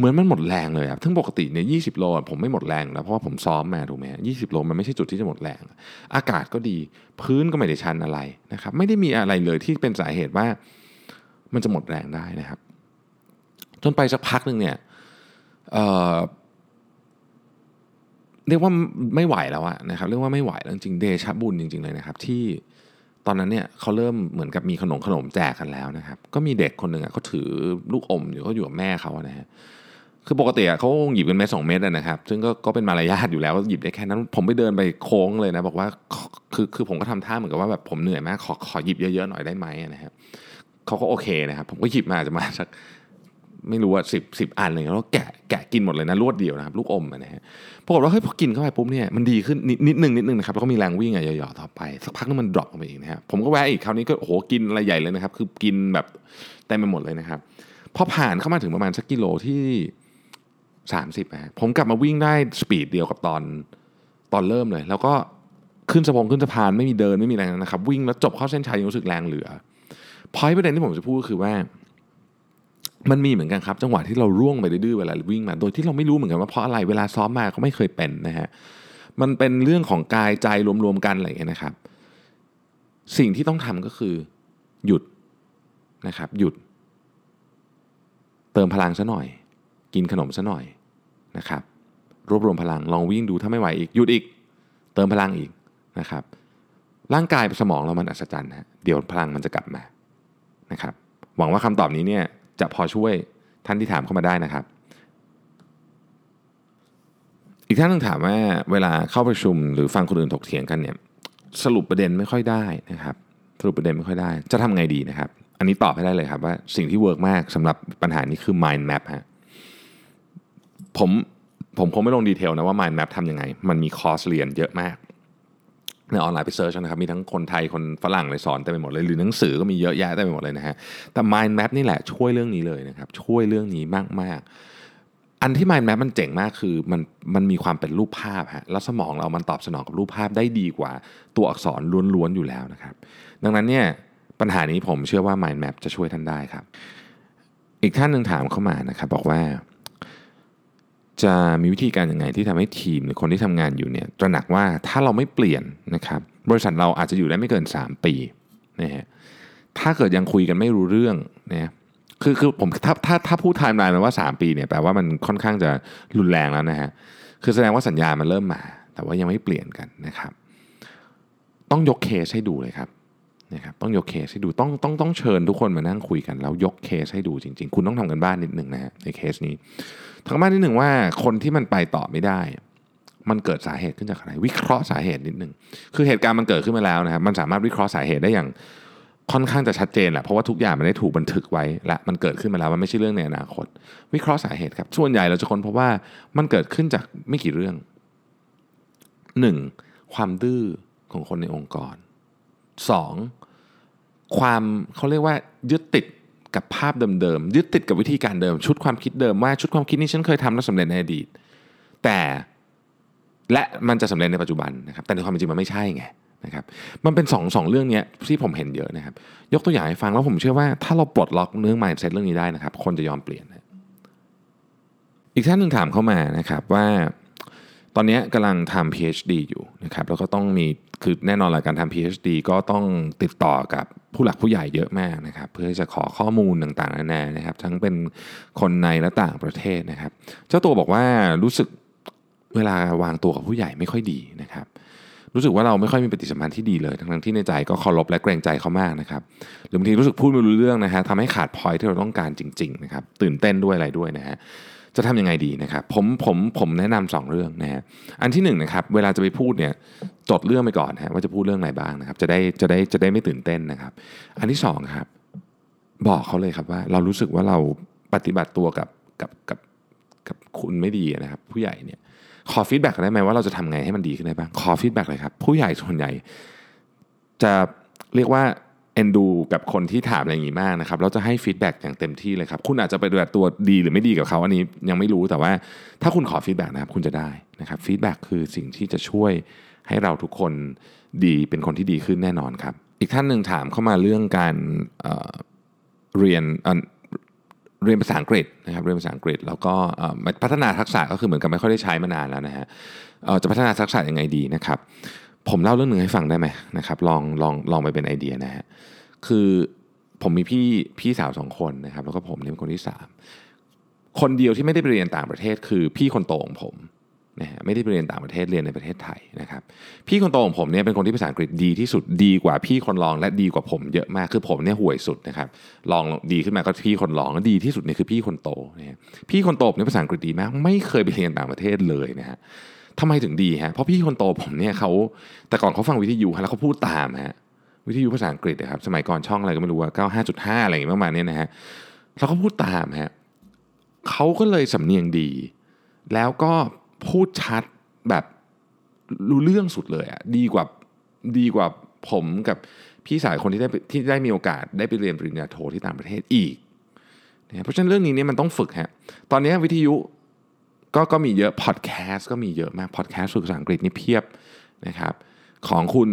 เหมือนมันหมดแรงเลยครับทั้งปกติเนี่ยยีโลผมไม่หมดแรงแล้วเพราะว่าผมซ้อมมาถูกไหมยี่สิบโลมันไม่ใช่จุดที่จะหมดแรง อากาศก็ดีพื้นก็ไม่ได้ชันอะไรนะครับไม่ได้มีอะไรเลยที่เป็นสาเหตุว่ามันจะหมดแรงได้นะครับ จนไปสักพักหนึ่งเนี่ยเเรียกว่าไม่ไหวแล้วอะนะครับเรียกว่าไม่ไหวแล้วจริงเดชบุญจริง ๆเลยนะครับ ที่ตอนนั้นเนี่ยเขาเริ่มเหมือนกับมีขนมขนมแจกกันแล้วนะครับ ก็มีเด็กคนหนึ่งอะเขาถือลูกอมอยู่เขาอยู่กับแม่เขานะฮะ คือปกติเขาหยิบกันเม็ดสองเม็ดนะครับ ซึ่งก็ก็เป็นมารยาทอยู่แล้วหยิบได้แค่นั้น ผมไปเดินไปโค้งเลยนะบอกว่าคือคือผมก็ทำท่าเหมือนกับว่าแบบผมเหนื่อยมากขอขอหยิบเยอะๆหน่อยได้ไหมนะครับเขาก็โอเคนะครับ ผมก็หยิบมาจะมาสักไม่รู้ว่าสิบสิบอันเลยแล้วแกะแกะกินหมดเลยนะรวดเดียวนะครับ ลูกอมนะฮะปรากฏว่าเฮ้ยพอกินเข้าไปปุ๊บเนี่ยมันดีขึ้นนิดนิดนึงนิดนึงนะครับแล้วก็มีแรงวิ่งอะหย่อๆต่อไป สักพักนึงมันดรอปลงไปอีกนะครับผมก็แวะอีกคราวนี้ก็โอ้โหกินอะไรใหญ่เลยนะครับ คือกินแบบเต็มไปหมดเลยนะครับพอผ่านเข้ามาถึงประมาณสักกิโลที่ 30นะผมกลับมาวิ่งได้สปีดเดียวกับตอนตอนเริ่มเลย แล้วก็ขึ้นสะพงขึ้นสะพานไม่มีเดินไม่มีอะไรนะครับ วิ่งแล้วจบเข้าเส้นชัยยังรู้สึกแรงเหลือพอยประเด็นที่ผมจะพูดก็คือว่า มันมีเหมือนกันครับ จังหวะที่เราร่วงไปดื้อเวลาวิ่งมา โดยที่เราไม่รู้เหมือนกันว่าเพราะอะไรเวลาซ้อมมาก็ไม่เคยเป็นนะฮะมันเป็นเรื่องของกายใจรวมๆกันอะไรอย่างเงี้ยนะครับ สิ่งที่ต้องทำก็คือหยุดนะครับ หยุด เติมพลังซะหน่อย กินขนมซะหน่อย นะครับรวบรวมพลังลองวิ่งดูถ้าไม่ไหวอีกหยุดอีก เติมพลังอีกนะครับ ร่างกายสมองเรามันอัศจรรย์นะเดี๋ยวพลังมันจะกลับมานะครับ หวังว่าคำตอบนี้เนี่ยจะพอช่วยท่านที่ถามเข้ามาได้นะครับ อีกท่านนึงถามว่าเวลาเข้าประชุมหรือฟังคนอื่นถกเถียงกันเนี่ยสรุปประเด็นไม่ค่อยได้นะครับ สรุปประเด็นไม่ค่อยได้ จะทำไงดีนะครับ อันนี้ตอบให้ได้เลยครับว่าสิ่งที่ work มากสำหรับปัญหานี้คือ mind map ฮะ ผมผมคงไม่ลง detail นะว่า Mind Map ทำยังไง มันมีคอร์สเรียนเยอะมาก ในออนไลน์ไป search นะครับ มีทั้งคนไทยคนฝรั่งเลยสอนเต็มไปหมดเลย หรือหนังสือก็มีเยอะแยะเต็มไปหมดเลยนะฮะ แต่ Mind Map นี่แหละช่วยเรื่องนี้เลยนะครับ ช่วยเรื่องนี้มาก ๆ อันที่ Mind Map มันเจ๋งมากคือมันมันมีความเป็นรูปภาพฮะ แล้วสมองเรามันตอบสนองกับรูปภาพได้ดีกว่าตัวอักษรล้วนๆอยู่แล้วนะครับ ดังนั้นเนี่ยปัญหานี้ผมเชื่อว่า Mind Map จะช่วยท่านได้ครับ อีกท่านหนึ่งถามเข้ามานะครับบอกว่า จะมีวิธีการยังไงที่ทำให้ทีมหรือคนที่ทำงานอยู่เนี่ยตระหนักว่าถ้าเราไม่เปลี่ยนนะครับบริษัทเราอาจจะอยู่ได้ไม่เกิน 3 ปีนะฮะถ้าเกิดยังคุยกันไม่รู้เรื่องเนี่ยคือคือผมถ้าถ้าถ้าพูดไทม์ไลน์มาว่า 3 ปีเนี่ยแปลว่ามันค่อนข้างจะรุนแรงแล้วนะฮะคือแสดงว่าสัญญาณมันเริ่มมา แต่ว่ายังไม่เปลี่ยนกันนะครับ ต้องยกเคสให้ดูเลยครับ นะครับต้องยกเคสให้ดูต้องต้องต้องเชิญทุกคนมานั่งคุยกัน แล้วยกเคสให้ดูจริง ๆ คุณต้องทำการบ้านนิดหนึ่งนะฮะในเคสนี้ทำการบ้านนิดหนึ่งว่าคนที่มันไปต่อไม่ได้ มันเกิดสาเหตุขึ้นจากอะไร วิเคราะห์สาเหตุนิดหนึ่งคือเหตุการณ์มันเกิดขึ้นมาแล้วนะครับมันสามารถวิเคราะห์สาเหตุได้อย่างค่อนข้างจะชัดเจนแหละเพราะว่าทุกอย่างมันได้ถูกบันทึกไว้และมันเกิดขึ้นมาแล้วมันไม่ใช่เรื่องในอนาคต วิเคราะห์สาเหตุครับส่วนใหญ่เราจะค้นพบว่ามันเกิดขึ้นจากไม่กี่เรื่อง 1. ความดื้อของคนในองค์กร 2. ความเขาเรียกว่ายึดติดกับภาพเดิมๆยึดติดกับวิธีการเดิม ชุดความคิดเดิมว่าชุดความคิดนี้ฉันเคยทำแล้วสำเร็จในอดีต แต่และมันจะสำเร็จในปัจจุบันนะครับแต่ในความจริงมันไม่ใช่ไงนะครับมันเป็น2อสองเรื่องนี้ที่ผมเห็นเยอะนะครับ ยกตัวอย่างให้ฟังแล้วผมเชื่อว่าถ้าเราปลดล็อกเรื่อง mindset เรื่องนี้ได้นะครับ คนจะยอมเปลี่ยน อีกท่านหนึ่งถามเข้ามานะครับว่า ตอนนี้กำลังทำ PhD อยู่นะครับแล้วก็ต้องมีคือแน่นอนละการทำ PhD ก็ต้องติดต่อกับผู้หลักผู้ใหญ่เยอะมากนะครับ เพื่อจะขอข้อมูลต่างๆนานานะครับ ทั้งเป็นคนในและต่างประเทศนะครับ เจ้าตัวบอกว่ารู้สึกเวลาวางตัวกับผู้ใหญ่ไม่ค่อยดีนะครับ รู้สึกว่าเราไม่ค่อยมีปฏิสัมพันธ์ที่ดีเลยทั้งที่ในใจก็เคารพและเกรงใจเขามากนะครับหรือบางทีรู้สึกพูดไม่รู้เรื่องนะฮะทำให้ขาดพอยที่เราต้องการจริง ๆ นะครับ ตื่นเต้นด้วยอะไรด้วยนะฮะ จะทำยังไงดีนะครับผมผมผมแนะนำสองเรื่องนะฮะอันที่หนึ่งนะครับเวลาจะไปพูดเนี่ยจดเรื่องไปก่อนฮะว่าจะพูดเรื่องอะไรบ้างนะครับจะได้จะได้จะได้ไม่ตื่นเต้นนะครับ อันที่สองครับ บอกเขาเลยครับว่า เรารู้สึกว่าเราปฏิบัติตัวกับกับกับกับคุณไม่ดีนะครับ ผู้ใหญ่เนี่ยขอ feedback ได้ไหมว่าเราจะทำไงให้มันดีขึ้นได้บ้างขอ feedback เลยครับผู้ใหญ่ส่วนใหญ่ จะเรียกว่า เอ็นดูกับคนที่ถามอะไรอย่างนี้มากนะครับเราจะให้ feedback อย่างเต็มที่เลยครับ คุณอาจจะไปดูตัวดีหรือไม่ดีกับเขาอันนี้ยังไม่รู้แต่ว่าถ้าคุณขอ feedback นะครับคุณจะได้นะครับ feedback คือสิ่งที่จะช่วยให้เราทุกคนดีเป็นคนที่ดีขึ้นแน่นอนครับ อีกท่านหนึ่งถามเข้ามาเรื่องการเเรียนเรียนภาษาอังกฤษนะครับเรียนภาษาอังกฤษ แล้วก็พัฒนาทักษะก็คือเหมือนกับไม่ค่อยได้ใช้มานานแล้วนะฮะจะพัฒนาทักษะยังไงดีนะครับ ผมเล่าเรื่องหนึ่งให้ฟังได้ไหมนะครับลองลองลองไปเป็นไอเดียนะฮะคือผมมีพี่พี่สาวสองคนนะครับ แล้วก็ผมเนี่ยเป็นคนที่สามคนเดียวที่ไม่ได้ไปเรียนต่างประเทศ คือพี่คนโตของผมนะฮะไม่ได้ไปเรียนต่างประเทศเรียนในประเทศไทยนะครับ พี่คนโตของผมเนี่ยเป็นคนที่ภาษาอังกฤษดีที่สุดดีกว่าพี่คนรองและดีกว่าผมเยอะมากคือผมเนี่ยห่วยสุดนะครับลองดีขึ้นมาก็พี่คนรองดีที่สุดเนี่ยคือพี่คนโตนะพี่คนโตเนี่ยภาษาอังกฤษดีมาก ไม่เคยไปเรียนต่างประเทศเลยนะฮะ ทำไมถึงดีฮะเพราะพี่คนโตผมเนี่ยเขาแต่ก่อนเขาฟังวิทยุแล้วเขาพูดตามฮะวิทยุภาษาอังกฤษนะครับสมัยก่อนช่องอะไรก็ไม่รู้ว่า95.5 อะไรอย่างเงี้ยประมาณนี้นะฮะแล้วเขาพูดตามฮะเขาก็เลยสำเนียงดี แล้วก็พูดชัดแบบรู้เรื่องสุดเลยอะดีกว่าดีกว่าผมกับพี่สายคนที่ได้ที่ได้มีโอกาสได้ไปเรียนปริญญาโทที่ต่างประเทศอีกนะเพราะฉะนั้นเรื่องนี้เนี่ยมันต้องฝึกฮะตอนนี้วิทยุ ก็ก็มีเยอะพอดแคสต์ก็มีเยอะมากพอดแคสต์ฝึกภาษาอังกฤษนี่เพียบนะครับของคุณ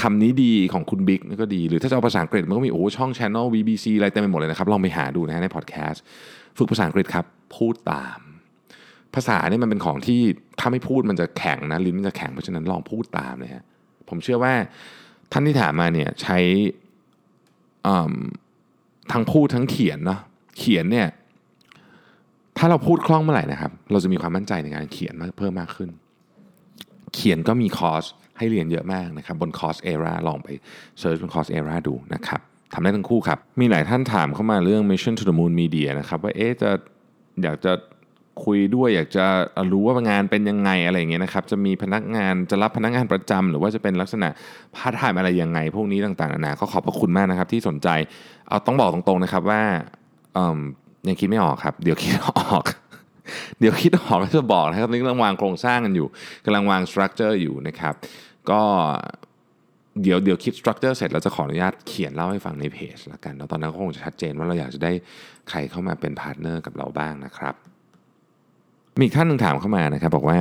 คำนี้ดีของคุณบิ๊กนี่ก็ดี หรือถ้าจะเอาภาษาอังกฤษมันก็มีโอ้ช่องช anel BBC อะไรเต็มไปหมดเลยนะครับ ลองไปหาดูนะในพอดแคสต์ฝึกภาษาอังกฤษครับ พูดตาม ภาษาเนี่ยมันเป็นของที่ถ้าไม่พูดมันจะแข็งนะลิ้นมันจะแข็งเพราะฉะนั้นลองพูดตามเลยฮะผมเชื่อว่าท่านที่ถามมาเนี่ยใช้ทั้งพูดทั้งเขียนเนาะเขียนเนี่ย ถ้าเราพูดคล่องเมื่อไหร่นะครับ เราจะมีความมั่นใจในการเขียนมากเพิ่มมากขึ้น เขียนก็มีคอร์สให้เรียนเยอะมากนะครับ บน Coursera ลองไป search บน Coursera ดูนะครับทำได้ทั้งคู่ครับ มีหลายท่านถามเข้ามาเรื่อง Mission to the Moon Media นะครับว่าเอ๊ะจะอยากจะคุยด้วยอยากจะรู้ว่างานเป็นยังไงอะไรอย่างเงี้ยนะครับจะมีพนักงานจะรับพนักงานประจำหรือว่าจะเป็นลักษณะพาร์ทไทม์อะไรยังไง พวกนี้ต่างๆนานาก็ขอบพระคุณมากนะครับที่สนใจเอาต้องบอกตรงๆนะครับว่า ยังคิดไม่ออกครับ เดี๋ยวคิดออก เดี๋ยวคิดออกแล้วจะบอกนะครับนี่กำลังวางโครงสร้างกันอยู่กำลังวาง structure อยู่นะครับ ก็เดี๋ยวเดี๋ยวคิด structure เสร็จเราจะขออนุญาตเขียนเล่าให้ฟังในเพจแล้วกันแล้วตอนนั้นก็คงจะชัดเจนว่าเราอยากจะได้ใครเข้ามาเป็นพาร์ทเนอร์กับเราบ้างนะครับ มีท่านหนึ่งถามเข้ามานะครับ บอกว่า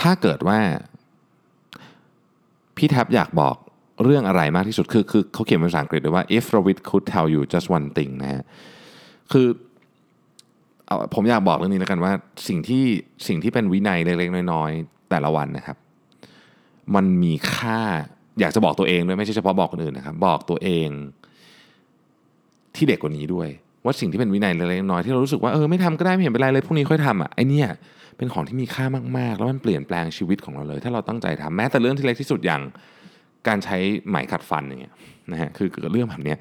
ถ้าเกิดว่า พี่แท็บอยากบอกเรื่องอะไรมากที่สุดคือคือเขาเขียนเป็นภาษาอังกฤษด้วยว่า if Ravit could tell you just one thing นะฮะ คือเอาผมอยากบอกเรื่องนี้แล้วกันว่า สิ่งที่สิ่งที่เป็นวินัยเล็กๆน้อยๆ แต่ละวันนะครับ มันมีค่าอยากจะบอกตัวเองด้วยไม่ใช่เฉพาะบอกคนอื่นนะครับ บอกตัวเองที่เด็กกว่านี้ด้วย ว่าสิ่งที่เป็นวินัยเล็กๆน้อยที่เรารู้สึกว่าเออไม่ทำก็ได้ไม่เห็นเป็นไรเลยพรุ่งนี้ค่อยทำอะไอเนี่ยเป็นของที่มีค่ามากๆ แล้วมันเปลี่ยนแปลงชีวิตของเราเลย ถ้าเราตั้งใจทำแม้แต่เรื่องที่เล็กที่สุดอย่างการใช้ไหมขัดฟันอย่างเงี้ยนะฮะคือเกิดเรื่องแบบนี้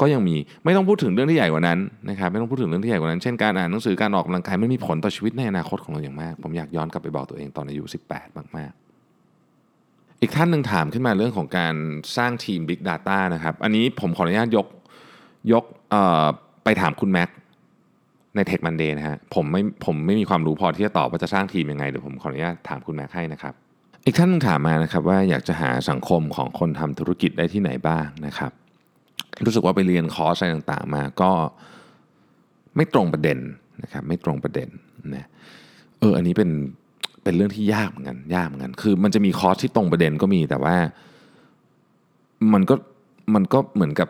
ก็ยังมีไม่ต้องพูดถึงเรื่องที่ใหญ่กว่านั้นนะครับไม่ต้องพูดถึงเรื่องที่ใหญ่กว่านั้นเช่นการอ่านหนังสือการออกกำลังกายมันมีผลต่อชีวิตในอนาคตของเราอย่างมาก ผมอยากย้อนกลับไปบอกตัวเองตอนอายุ 18 มากๆ อีกท่านหนึ่งถามขึ้นมาเรื่องของการสร้างทีม Big Data นะครับอันนี้ผมขออนุญาตยกยกไปถามคุณแม็กใน Tech Monday นะฮะผมไม่ผมไม่มีความรู้พอที่จะตอบว่าจะสร้างทีมยังไงเดี๋ยวผมขออนุญาตถามคุณแม็กให้นะครับอีกท่านนึงถามมานะครับว่าอยากจะหาสังคมของคนทำธุรกิจได้ที่ไหนบ้างนะครับ รู้สึกว่าไปเรียนคอร์สอะไรต่างๆ มาก็ไม่ตรงประเด็นนะครับไม่ตรงประเด็นนะเอออันนี้เป็นเป็นเรื่องที่ยากเหมือนกันยากเหมือนกันคือ มันจะมีคอร์สที่ตรงประเด็นก็มีแต่ว่า มันก็มันก็เหมือนกับ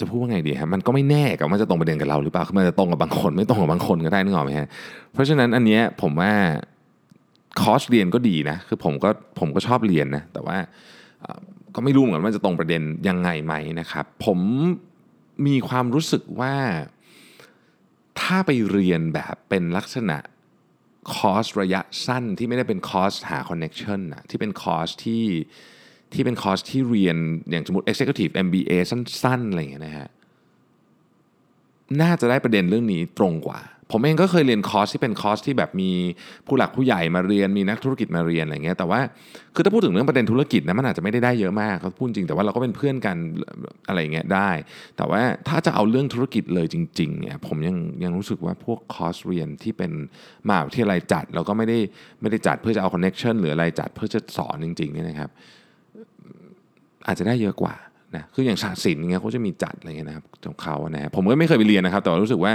จะพูดว่าไงดีครับมันก็ไม่แน่กับว่าจะตรงประเด็นกับเราหรือเปล่าคือมันจะตรงกับบางคน ไม่ตรงกับบางคนก็ได้นึกออกไหมฮะเพราะฉะนั้นอันเนี้ยผมว่าคอร์สเรียนก็ดีนะคือผมก็ผมก็ชอบเรียนนะแต่ว่า ก็ไม่รู้เหมือนกันว่าจะตรงประเด็นยังไงไหมนะครับ ผมมีความรู้สึกว่าถ้าไปเรียนแบบเป็นลักษณะคอร์สระยะสั้นที่ไม่ได้เป็นคอร์สหา connection นะที่เป็นคอร์สที่ที่เป็นคอร์สที่เรียนอย่างสมมติ Executive MBA สั้นๆอะไรอย่างเงี้ยนะฮะน่าจะได้ประเด็นเรื่องนี้ตรงกว่า ผมเองก็เคยเรียนคอร์สที่เป็นคอร์สที่แบบมีผู้หลักผู้ใหญ่มาเรียนมีนักธุรกิจมาเรียนอะไรเงี้ยแต่ว่าคือถ้าพูดถึงเรื่องประเด็นธุรกิจนะมันอาจจะไม่ได้ได้เยอะมากเขาพูดจริงแต่ว่าเราก็เป็นเพื่อนกันอะไรเงี้ยได้ แต่ว่าถ้าจะเอาเรื่องธุรกิจเลยจริงๆเนี่ยผมยังยังรู้สึกว่าพวกคอร์สเรียนที่เป็นมหาวิทยาลัยจัดแล้วก็ไม่ได้ไม่ได้จัดเพื่อจะเอาคอนเน็ชันหรืออะไรจัดเพื่อจะสอนจริงๆเนี่ยนะครับ อาจจะได้เยอะกว่า นะคืออย่างศาสตร์ศิลป์เงี้ยเขาจะมีจัดอะไรเงี้ยนะครับของเขานะฮะผมก็ไม่เคยไปเรียนนะครับ แต่รู้สึกว่า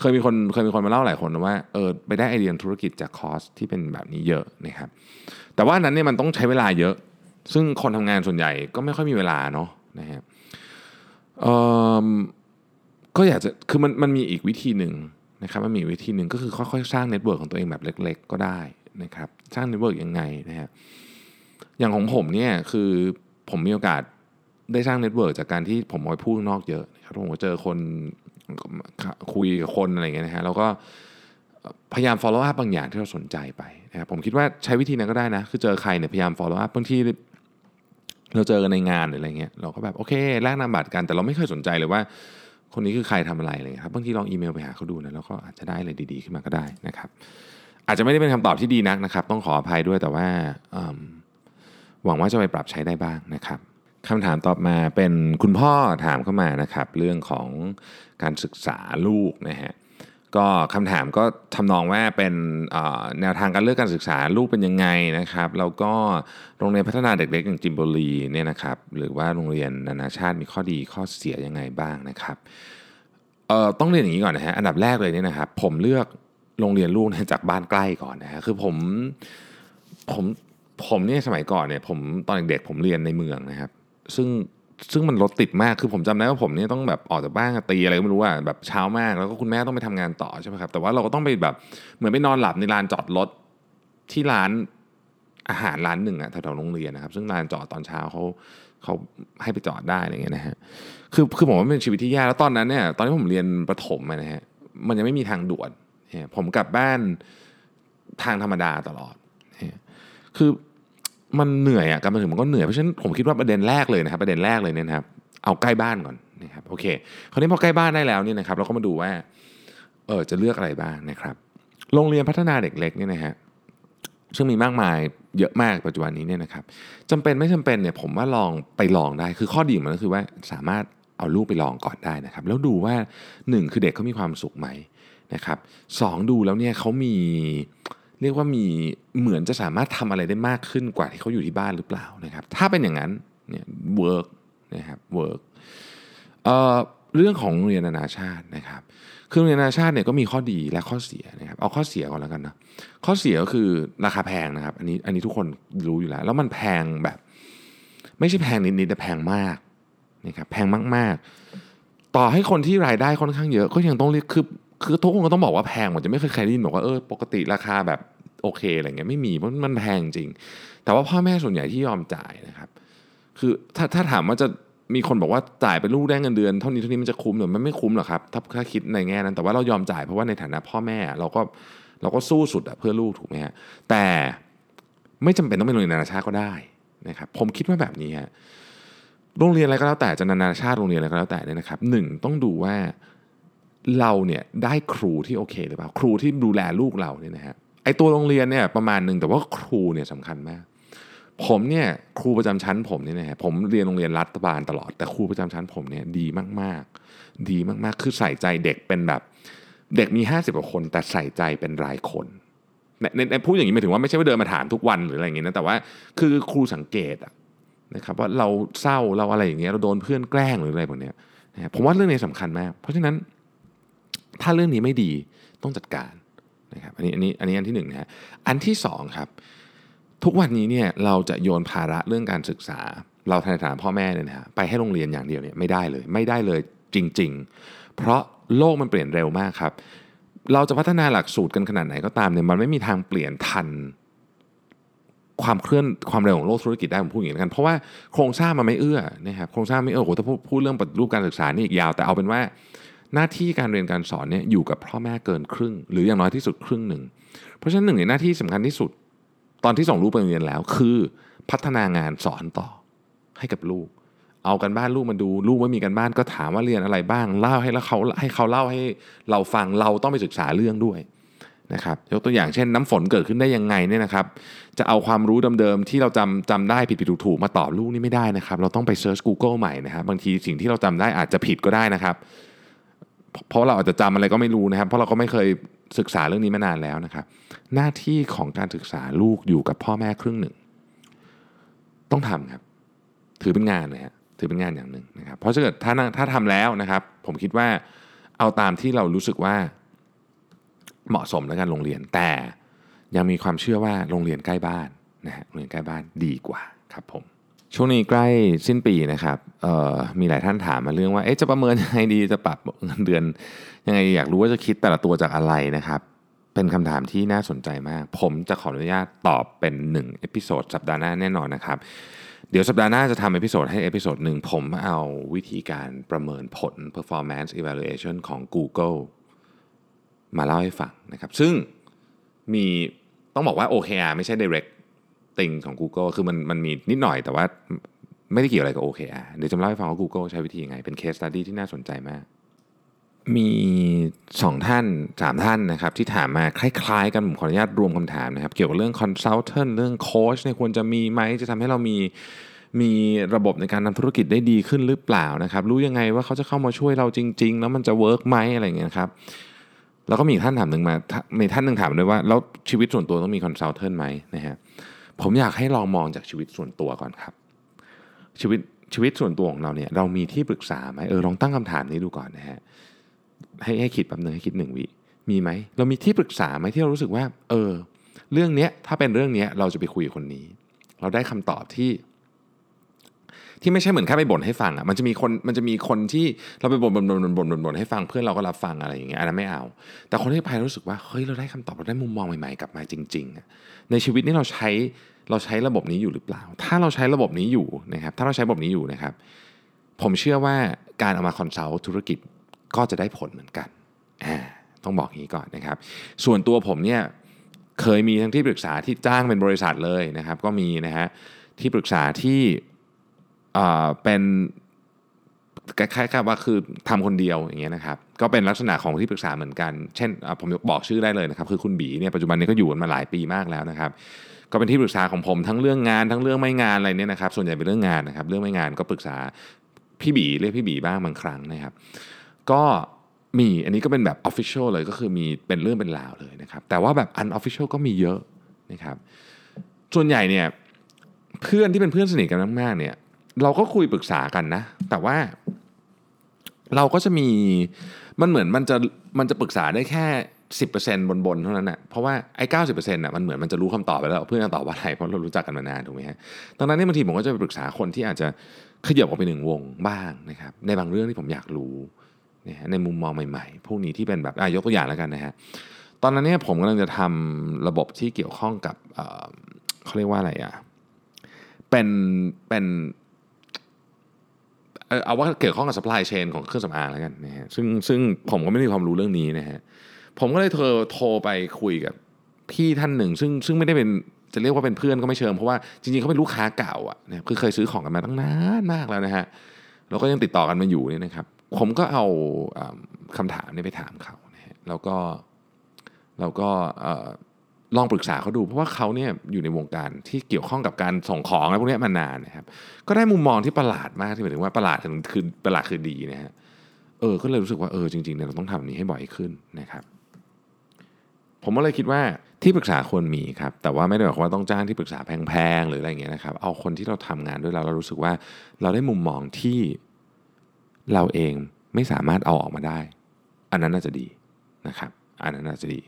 เคยมีคนเคยมีคนมาเล่าหลายคนว่าเออไปได้ไอเดียธุรกิจจากคอร์สที่เป็นแบบนี้เยอะนะครับแต่ว่านั้นเนี่ยมันต้องใช้เวลาเยอะ ซึ่งคนทำงานส่วนใหญ่ก็ไม่ค่อยมีเวลาเนาะนะฮะก็อยากจะคือมันมันมีอีกวิธีหนึ่งนะครับมันมีวิธีหนึ่งก็คือค่อยๆ สร้าง network ของตัวเองแบบเล็ก ๆ ก็ได้นะครับสร้าง network ยังไงนะฮะอย่างของผมเนี่ยคือผมมีโอกาส ได้สร้าง network จากการที่ผมไปพูดนอกเยอะนะครับผมก็เจอคนคุยกับคนอะไรเงี้ยนะฮะแล้วก็พยายาม follow up บางอย่างที่เราสนใจไปนะครับผมคิดว่าใช้วิธีนั้นก็ได้นะ คือเจอใครเนี่ยพยายาม follow up บางทีเราเจอกันในงานหรืออะไรเงี้ยเราก็แบบโอเคแลกนามบัตรกันแต่เราไม่เคยสนใจเลยว่า คนนี้คือใครทำอะไรอะไรเงี้ยครับบางทีลองอีเมลไปหาเขาดูนะแล้วก็อาจจะได้อะไรดีๆขึ้นมาก็ได้นะครับ อาจจะไม่ได้เป็นคำตอบที่ดีนักนะครับ ต้องขออภัยด้วยแต่ว่าหวังว่าจะไปปรับใช้ได้บ้างนะครับ คำถามตอบมาเป็นคุณพ่อถามเข้ามานะครับ เรื่องของการศึกษาลูกนะฮะก็คำถามก็ทำนองว่าเป็นแนวทางการเลือกการศึกษาลูกเป็นยังไงนะครับแล้วก็โรงเรียนพัฒนาเด็กๆอย่างจิมโบลีเนี่ยนะครับหรือว่าโรงเรียนนานาชาติมีข้อดีข้อเสียยังไงบ้างนะครับเอ่อต้องเรียนอย่างนี้ก่อนนะฮะอันดับแรกเลยเนี่ยนะครับผมเลือกโรงเรียนลูกจากบ้านใกล้ก่อนนะฮะคือผมผมผมเนี่ยสมัยก่อนเนี่ยผมตอนเด็กๆผมเรียนในเมืองนะครับ ซึ่งซึ่งมันรถติดมากคือผมจำได้ว่าผมเนี่ยต้องแบบออกจากบ้านตีอะไรก็ไม่รู้ว่าแบบเช้ามากแล้วก็คุณแม่ต้องไปทำงานต่อใช่ไหมครับแต่ว่าเราก็ต้องไปแบบเหมือนไปนอนหลับในลานจอดรถที่ร้านอาหารร้านหนึ่งอะแถวๆโรงเรียนนะครับ ซึ่งลานจอดตอนเช้าเขาเขาให้ไปจอดได้อะไรเงี้ยนะฮะคือคือผมว่าเป็นชีวิตที่ยากแล้วตอนนั้นเนี่ยตอนที่ผมเรียนประถมนะฮะมันยังไม่มีทางด่วนผมกลับบ้านทางธรรมดาตลอดคือ มันเหนื่อยอะการมาถึงมันก็เหนื่อยเพราะฉะนั้นผมคิดว่าประเด็นแรกเลยนะครับ ประเด็นแรกเลยเนี่ยนะครับ เอาใกล้บ้านก่อนนะครับโอเคคราวนี้พอใกล้บ้านได้แล้วเนี่ยนะครับ เราก็มาดูว่าเออจะเลือกอะไรบ้างนะครับ โรงเรียนพัฒนาเด็กเล็กเนี่ยนะฮะซึ่งมีมากมายเยอะมากปัจจุบันนี้เนี่ยนะครับจำเป็นไม่จำเป็นเนี่ยผมว่าลองไปลองได้คือข้อดีมันก็คือว่าสามารถเอาลูกไปลองก่อนได้นะครับ แล้วดูว่า 1 คือเด็กเขามีความสุขไหมนะครับดูแล้วเนี่ยเขามี เรียกว่ามีเหมือนจะสามารถทำอะไรได้มากขึ้นกว่าที่เขาอยู่ที่บ้านหรือเปล่านะครับ ถ้าเป็นอย่างนั้นเนี่ย work นะครับ work เอ่อเรื่องของเรียนนานาชาตินะครับคือเรียนนานาชาติเนี่ยก็มีข้อดีและข้อเสียนะครับ เอาข้อเสียก่อนแล้วกันนะข้อเสียก็คือราคาแพงนะครับ อันนี้อันนี้ทุกคนรู้อยู่แล้ว แล้วมันแพงแบบ ไม่ใช่แพงนิดๆแต่แพงมากนะครับแพงมากๆ ต่อให้คนที่รายได้ค่อนข้างเยอะ ก็ยังต้องเรียกคือ คือทุกคนก็ต้องบอกว่าแพงหมดจะไม่เคยใครได้ยินบอกว่าเออปกติราคาแบบโอเคอะไรเงี้ยไม่มีเพราะมันแพงจริง แต่ว่าพ่อแม่ส่วนใหญ่ที่ยอมจ่ายนะครับ คือถ้าถ้าถามว่าจะมีคนบอกว่าจ่ายเป็นลูกได้เงินเดือนเท่านี้เท่านี้มันจะคุ้มหรือมันไม่คุ้มหรอกครับถ้าถ้าคิดในแง่นั้น แต่ว่าเรายอมจ่ายเพราะว่าในฐานะพ่อแม่เราก็เราก็สู้สุดอะเพื่อลูกถูกไหมฮะแต่ไม่จำเป็นต้องเป็นโรงเรียนนานาชาติก็ได้นะครับ ผมคิดว่าแบบนี้ฮะโรงเรียนอะไรก็แล้วแต่จะนานาชาติโรงเรียนอะไรก็แล้วแต่เนี่ยนะครับหนึ่งต้องดูว่า เราเนี่ยได้ครูที่โอเคหรือเปล่าครูที่ดูแลลูกเราเนี่ยนะฮะไอตัวโรงเรียนเนี่ยประมาณหนึ่งแต่ว่าครูเนี่ยสำคัญมาก ผมเนี่ยครูประจำชั้นผมเนี่ยนะฮะผมเรียนโรงเรียนรัฐบาลตลอดแต่ครูประจำชั้นผมเนี่ยดีมากๆ ดีมากๆ คือใส่ใจเด็กเป็นแบบเด็กมี 50กว่าคน แต่ใส่ใจเป็นรายคนในในพูดอย่างนี้หมายถึงว่าไม่ใช่ว่าเดินมาถามทุกวันหรืออะไรอย่างเงี้ยนะแต่ว่าคือครูสังเกตนะครับว่าเราเศร้าเราอะไรอย่างเงี้ยเราโดนเพื่อนแกล้งหรืออะไรพวกเนี้ยนะผมว่าเรื่องนี้สำคัญมาก เพราะฉะนั้น ถ้าเรื่องนี้ไม่ดีต้องจัดการนะครับอันนี้อันนี้อันนี้อันที่หนึ่งนะฮะอันที่สองครับ ทุกวันนี้เนี่ยเราจะโยนภาระเรื่องการศึกษา เราในฐานะพ่อแม่เนี่ยนะฮะไปให้โรงเรียนอย่างเดียวเนี่ยไม่ได้เลย ไม่ได้เลยจริง ๆ เพราะโลกมันเปลี่ยนเร็วมากครับ เราจะพัฒนาหลักสูตรกันขนาดไหนก็ตามเนี่ยมันไม่มีทางเปลี่ยนทันความเคลื่อนความเร็วของโลกธุรกิจได้ผมพูดอย่างนี้กัน เพราะว่าโครงสร้างมันไม่เอื้อนะครับโครงสร้างไม่เอื้อโหถ้าพูดเรื่องปฏิรูปการศึกษานี่อีกยาว แต่เอาเป็นว่า หน้าที่การเรียนการสอนเนี่ยอยู่กับพ่อแม่เกินครึ่ง หรืออย่างน้อยที่สุดครึ่งหนึ่ง เพราะฉะนั้นหนึ่งในหน้าที่สำคัญที่สุด ตอนที่ส่งลูกไปโรงเรียนแล้ว คือพัฒนางานสอนต่อให้กับลูก เอากันบ้านลูกมาดู ลูกว่ามีกันบ้านก็ถามว่าเรียนอะไรบ้างเล่าให้แล้วเขาให้เขาเล่าให้เราฟังเราต้องไปศึกษาเรื่องด้วยนะครับยกตัวอย่างเช่นน้ำฝนเกิดขึ้นได้ยังไงเนี่ยนะครับ จะเอาความรู้เดิมๆที่เราจำจำได้ผิดผิดถูกๆมาตอบลูกนี่ไม่ได้นะครับ เราต้องไปเซิร์ช Google ใหม่นะครับบางทีสิ่งที่เราจำได้อาจจะผิดก็ได้นะครับ เพราะเราอาจจะจำอะไรก็ไม่รู้นะครับ เพราะเราก็ไม่เคยศึกษาเรื่องนี้มานานแล้วนะครับ หน้าที่ของการศึกษาลูกอยู่กับพ่อแม่ครึ่งหนึ่ง ต้องทำครับ ถือเป็นงานนะฮะถือเป็นงานอย่างหนึ่งนะครับ เพราะถ้าเกิดถ้าถ้าทำแล้วนะครับ ผมคิดว่าเอาตามที่เรารู้สึกว่าเหมาะสมในการโรงเรียน แต่ยังมีความเชื่อว่าโรงเรียนใกล้บ้านนะฮะโรงเรียนใกล้บ้านดีกว่าครับผม ช่วงนี้ใกล้สิ้นปีนะครับมีหลายท่านถามมาเรื่องว่าจะประเมินยังไงดี จะปรับเงินเดือนยังไง อยากรู้ว่าจะคิดแต่ละตัวจากอะไรนะครับ เป็นคำถามที่น่าสนใจมาก ผมจะขออนุญาตตอบเป็น1 episode สัปดาห์หน้าแน่นอนนะครับ เดี๋ยวสัปดาห์หน้าจะทำ episode ให้ episode หนึ่งผมเอาวิธีการประเมินผล performance evaluation ของ Google มาเล่าให้ฟังนะครับ ซึ่งมีต้องบอกว่า OKR ไม่ใช่ direct thing ของ Google คือมันมันมีนิดหน่อยแต่ว่าไม่ได้เกี่ยวอะไรกับ OKR เดี๋ยวจะเล่าให้ฟังว่า Google ใช้วิธียังไง เป็น case study ที่น่าสนใจมาก มีสองท่านสามท่านนะครับที่ถามมาคล้ายๆ กันผมขออนุญาตรวมคำถามนะครับ เกี่ยวกับเรื่อง consultant เรื่องโค้ชเนี่ยควรจะมีไหมจะทำให้เรามีมีระบบในการทำธุรกิจได้ดีขึ้นหรือเปล่านะครับ รู้ยังไงว่าเขาจะเข้ามาช่วยเราจริง ๆ แล้วมันจะ work ไหมอะไรเงี้ยครับแล้วก็มีท่านถามหนึ่งมามีท่านหนึ่งถามด้วยว่าแล้วชีวิตส่วนตัวต้องมี consultant ไหมนะฮะ ผมอยากให้ลองมองจากชีวิตส่วนตัวก่อนครับ ชีวิตชีวิตส่วนตัวของเราเนี่ยเรามีที่ปรึกษาไหมเออลองตั้งคำถามนี้ดูก่อนนะฮะให้ให้คิดแป๊บนึงให้คิดหนึ่งวิมีไหมเรามีที่ปรึกษาไหมที่เรารู้สึกว่า เออ เรื่องเนี้ยถ้าเป็นเรื่องเนี้ยเราจะไปคุยกับคนนี้ เราได้คำตอบที่ที่ไม่ใช่เหมือนแค่ไปบ่นให้ฟังอะมันจะมีคนมันจะมีคนที่เราไปบ่นบ่นบ่นบ่นบ่นบ่นบ่นให้ฟังเพื่อนเราก็รับฟังอะไรอย่างเงี้ยอันนั้นไม่เอา แต่คนที่ไปรู้สึกว่าเฮ้ยเราได้คำตอบเราได้มุมมองใหม่ๆกลับมาจริงๆในชีวิตนี้เราใช้ เราใช้ระบบนี้อยู่หรือเปล่า ถ้าเราใช้ระบบนี้อยู่นะครับ ถ้าเราใช้ระบบนี้อยู่นะครับ ผมเชื่อว่าการเอามาคอนซัลท์ธุรกิจก็จะได้ผลเหมือนกันอ่าต้องบอกงนี้ก่อนนะครับ ส่วนตัวผมเนี่ยเคยมีทั้งที่ปรึกษาที่จ้างเป็นบริษัทเลยนะครับ ก็มีนะฮะที่ปรึกษาที่เป็นคล้ายๆว่าคือทำคนเดียวอย่างเงี้ยนะครับก็เป็นลักษณะของที่ปรึกษาเหมือนกัน เช่นผมบอกชื่อได้เลยนะครับ คือคุณบีเนี่ยปัจจุบันนี้ก็อยู่มาหลายปีมากแล้วนะครับ ก็เป็นที่ปรึกษาของผมทั้งเรื่องงานทั้งเรื่องไม่งานอะไรเนี่ยนะครับ ส่วนใหญ่เป็นเรื่องงานนะครับ เรื่องไม่งานก็ปรึกษาพี่บีเรียกพี่บีบ้างบางครั้งนะครับ ก็มีอันนี้ก็เป็นแบบ Official เลยก็คือมีเป็นเรื่องเป็นราวเลยนะครับ แต่ว่าแบบ Unofficial ก็มีเยอะนะครับ ส่วนใหญ่เนี่ยเพื่อนที่เป็นเพื่อนสนิทกันมากๆเนี่ย เราก็คุยปรึกษากันนะ แต่ว่าเราก็จะมีมันเหมือนมันจะมันจะปรึกษาได้แค่ สิบเปอร์เซ็นต์บนๆเท่านั้นนะเพราะว่าไอ้เก้าสิบเปอร์เซ็นต์อะมันเหมือนมันจะรู้คำตอบไปแล้วเพื่อนจะตอบว่าอะไรเพราะเรารู้จักกันมานานถูกไหมฮะดังนั้นนี่บางทีผมก็จะไปปรึกษาคนที่อาจจะขยับออกไปหนึ่งวงบ้างนะครับในบางเรื่องที่ผมอยากรู้นะฮะในมุมมองใหม่ๆ พวกนี้ที่เป็นแบบอะยกตัวอย่างแล้วกันนะฮะตอนนั้นเนี่ยผมกำลังจะทำระบบที่เกี่ยวข้องกับเขาเรียกว่าอะไรอะเป็นเป็นเอาว่าเกี่ยวข้องกับ supply chain ของเครื่องสำอางแล้วกันนะฮะซึ่งซึ่งผมก็ไม่มีความรู้เรื่องนี้นะฮะ ผมก็เลยโทรโทรไปคุยกับพี่ท่านหนึ่ง ซึ่งซึ่งไม่ได้เป็นจะเรียกว่าเป็นเพื่อนก็ไม่เชิงเพราะว่าจริงๆเขาเป็นลูกค้าเก่าอะนะคือเคยซื้อของกันมาตั้งนานมากแล้วนะฮะเราก็ยังติดต่อกันมาอยู่นี่นะครับ ผมก็เอาคำถามนี้ไปถามเขานะฮะแล้วก็แล้วก็ลองปรึกษาเขาดูเพราะว่าเขาเนี่ยอยู่ในวงการที่เกี่ยวข้องกับการส่งของอะไรพวกนี้มานานนะครับ ก็ได้มุมมองที่ประหลาดมากที่หมายถึงว่าประหลาดถึงคือประหลาดคือดีนะฮะเออก็เลยรู้สึกว่าเออจริงๆเนี่ยเราต้องทำนี้ให้บ่อยขึ้นนะครับ ผมก็เลยคิดว่าที่ปรึกษาควรมีครับแต่ว่าไม่ได้หมายความว่าต้องจ้างที่ปรึกษาแพงๆหรืออะไรเงี้ยนะครับ เอาคนที่เราทำงานด้วยเราเรารู้สึกว่าเราได้มุมมองที่เราเองไม่สามารถเอาออกมาได้ อันนั้นน่าจะดีนะครับ อันนั้นน่าจะดี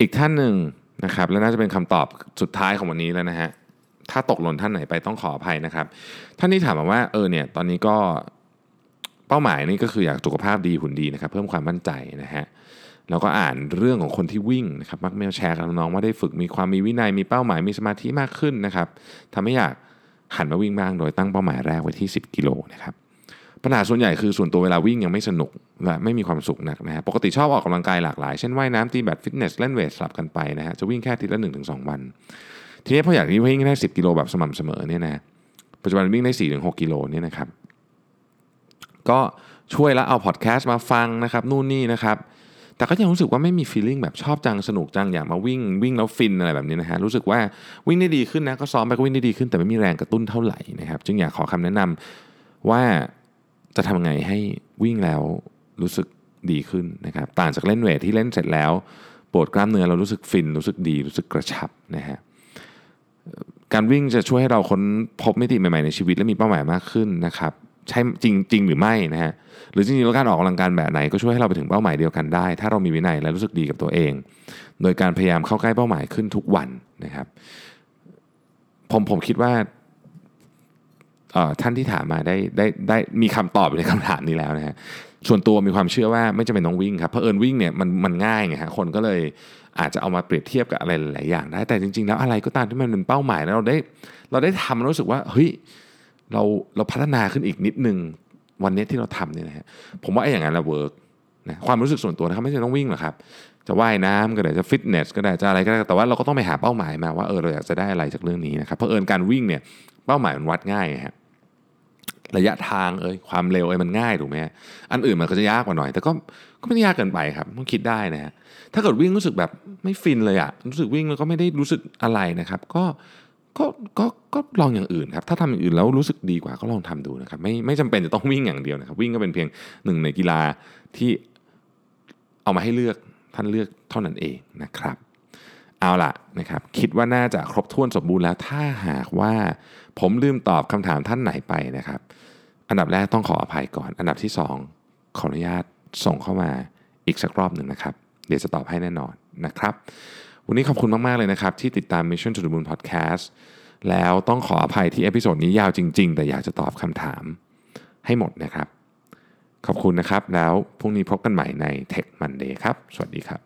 อีกท่านหนึ่งนะครับ และน่าจะเป็นคำตอบสุดท้ายของวันนี้แล้วนะฮะถ้าตกหล่นท่านไหนไปต้องขออภัยนะครับ ท่านนี้ถามมาว่าเออเนี่ยตอนนี้ก็ เป้าหมายนี่ก็คืออยากสุขภาพดีหุ่นดีนะครับเพิ่มความมั่นใจนะฮะแล้วก็อ่านเรื่องของคนที่วิ่งนะครับมักเมลแชร์กับน้องว่าได้ฝึกมีความมีวินัยมีเป้าหมายมีสมาธิมากขึ้นนะครับทำให้อยากหันมาวิ่งบ้างโดยตั้งเป้าหมายแรกไว้ที่ 10 กิโลนะครับปัญหาส่วนใหญ่คือส่วนตัวเวลาวิ่งยังไม่สนุกและไม่มีความสุขนักนะฮะปกติชอบออกกำลังกายหลากหลาย เช่นว่ายน้ำตีแบดฟิตเนสเล่นเวทสลับกันไปนะฮะจะวิ่งแค่ทีละ1-2 วัน ทีนี้พออยากวิ่งได้ 10 กิโลแบบสม่ำเสมอเนี่ยนะปัจจุบันวิ่งได้4-6กิโลเนี่ยนะครับ ก็ช่วยแล้วเอาพอดแคสต์มาฟังนะครับนู่นนี่นะครับแต่ก็ยังรู้สึกว่าไม่มี feeling แบบชอบจังสนุกจังอยากมาวิ่งวิ่งแล้วฟินอะไรแบบนี้นะฮะรู้สึกว่าวิ่งได้ดีขึ้นนะก็ซ้อมไปก็วิ่งได้ดีขึ้นแต่ไม่มีแรงกระตุ้นเท่าไหร่นะครับจึงอยากขอคำแนะนำว่าจะทำไงให้วิ่งแล้วรู้สึกดีขึ้นนะครับต่างจากเล่นเวทที่เล่นเสร็จแล้วปวดกล้ามเนื้อเรารู้สึกฟินรู้สึกดีรู้สึกกระชับนะฮะการวิ่งจะช่วยให้เราค้นพบมิติใหม่ๆในชีวิตและมีเป้าหมายมากขึ้นนะครับ ใช่จริงจริงหรือไม่นะฮะหรือจริงๆแล้วการออกกำลังกายแบบไหนก็ช่วยให้เราไปถึงเป้าหมายเดียวกันได้ ถ้าเรามีวินัยและรู้สึกดีกับตัวเอง โดยการพยายามเข้าใกล้เป้าหมายขึ้นทุกวันนะครับผมผมคิดว่าท่านที่ถามมาได้ได้ได้มีคำตอบในคำถามนี้แล้วนะฮะส่วนตัวมีความเชื่อว่าไม่จำเป็นต้องวิ่งครับเพราะเอิญวิ่งเนี่ยมันมันง่ายไงฮะคนก็เลยอาจจะเอามาเปรียบเทียบกับอะไรหลายอย่างได้แต่จริง ๆ แล้วอะไรก็ตามที่มันเป็นเป้าหมายแล้วเราได้เราได้ทำรู้สึกว่าเฮ้ย เราเราพัฒนาขึ้นอีกนิดนึงวันนี้ที่เราทำเนี่ยนะฮะผมว่าไอ้อย่างนั้นเราเวิร์กนะความรู้สึกส่วนตัวนะครับไม่ใช่ต้องวิ่งหรอกครับ จะว่ายน้ำก็ได้จะฟิตเนสก็ได้จะอะไรก็ได้แต่ว่าเราก็ต้องไปหาเป้าหมายมาว่าเออเราอยากจะได้อะไรจากเรื่องนี้นะครับเพราะเอิญการวิ่งเนี่ยเป้าหมายมันวัดง่ายครับระยะทางเอ้ยความเร็วเอ้ยมันง่ายถูกไหมอันอื่นมันก็จะยากกว่าหน่อย แต่ก็ก็ไม่ได้ยากเกินไปครับต้องคิดได้นะฮะถ้าเกิดวิ่งรู้สึกแบบไม่ฟินเลยอะรู้สึกวิ่งแล้วก็ไม่ได้รู้สึกอะไรนะครับ ก็ ก็ก็ก็ลองอย่างอื่นครับ ถ้าทำอย่างอื่นแล้วรู้สึกดีกว่าก็ลองทำดูนะครับ ไม่ไม่จำเป็นจะต้องวิ่งอย่างเดียวนะครับ วิ่งก็เป็นเพียงหนึ่งในกีฬาที่เอามาให้เลือกท่านเลือกเท่านั้นเองนะครับ เอาล่ะนะครับ คิดว่าน่าจะครบถ้วนสมบูรณ์แล้วถ้าหากว่าผมลืมตอบคำถามท่านไหนไปนะครับ อันดับแรกต้องขออภัยก่อน อันดับที่ 2 ขออนุญาตส่งเข้ามาอีกสักรอบหนึ่งนะครับ เดี๋ยวจะตอบให้แน่นอนนะครับ วันนี้ขอบคุณมาก ๆ เลยนะครับ ที่ติดตาม Mission to the Moon Podcast แล้วต้องขออภัยที่ episode นี้ยาวจริง ๆ แต่อยากจะตอบคำถามให้หมดนะครับ ขอบคุณนะครับ แล้วพรุ่งนี้พบกันใหม่ใน Tech Monday ครับ สวัสดีครับ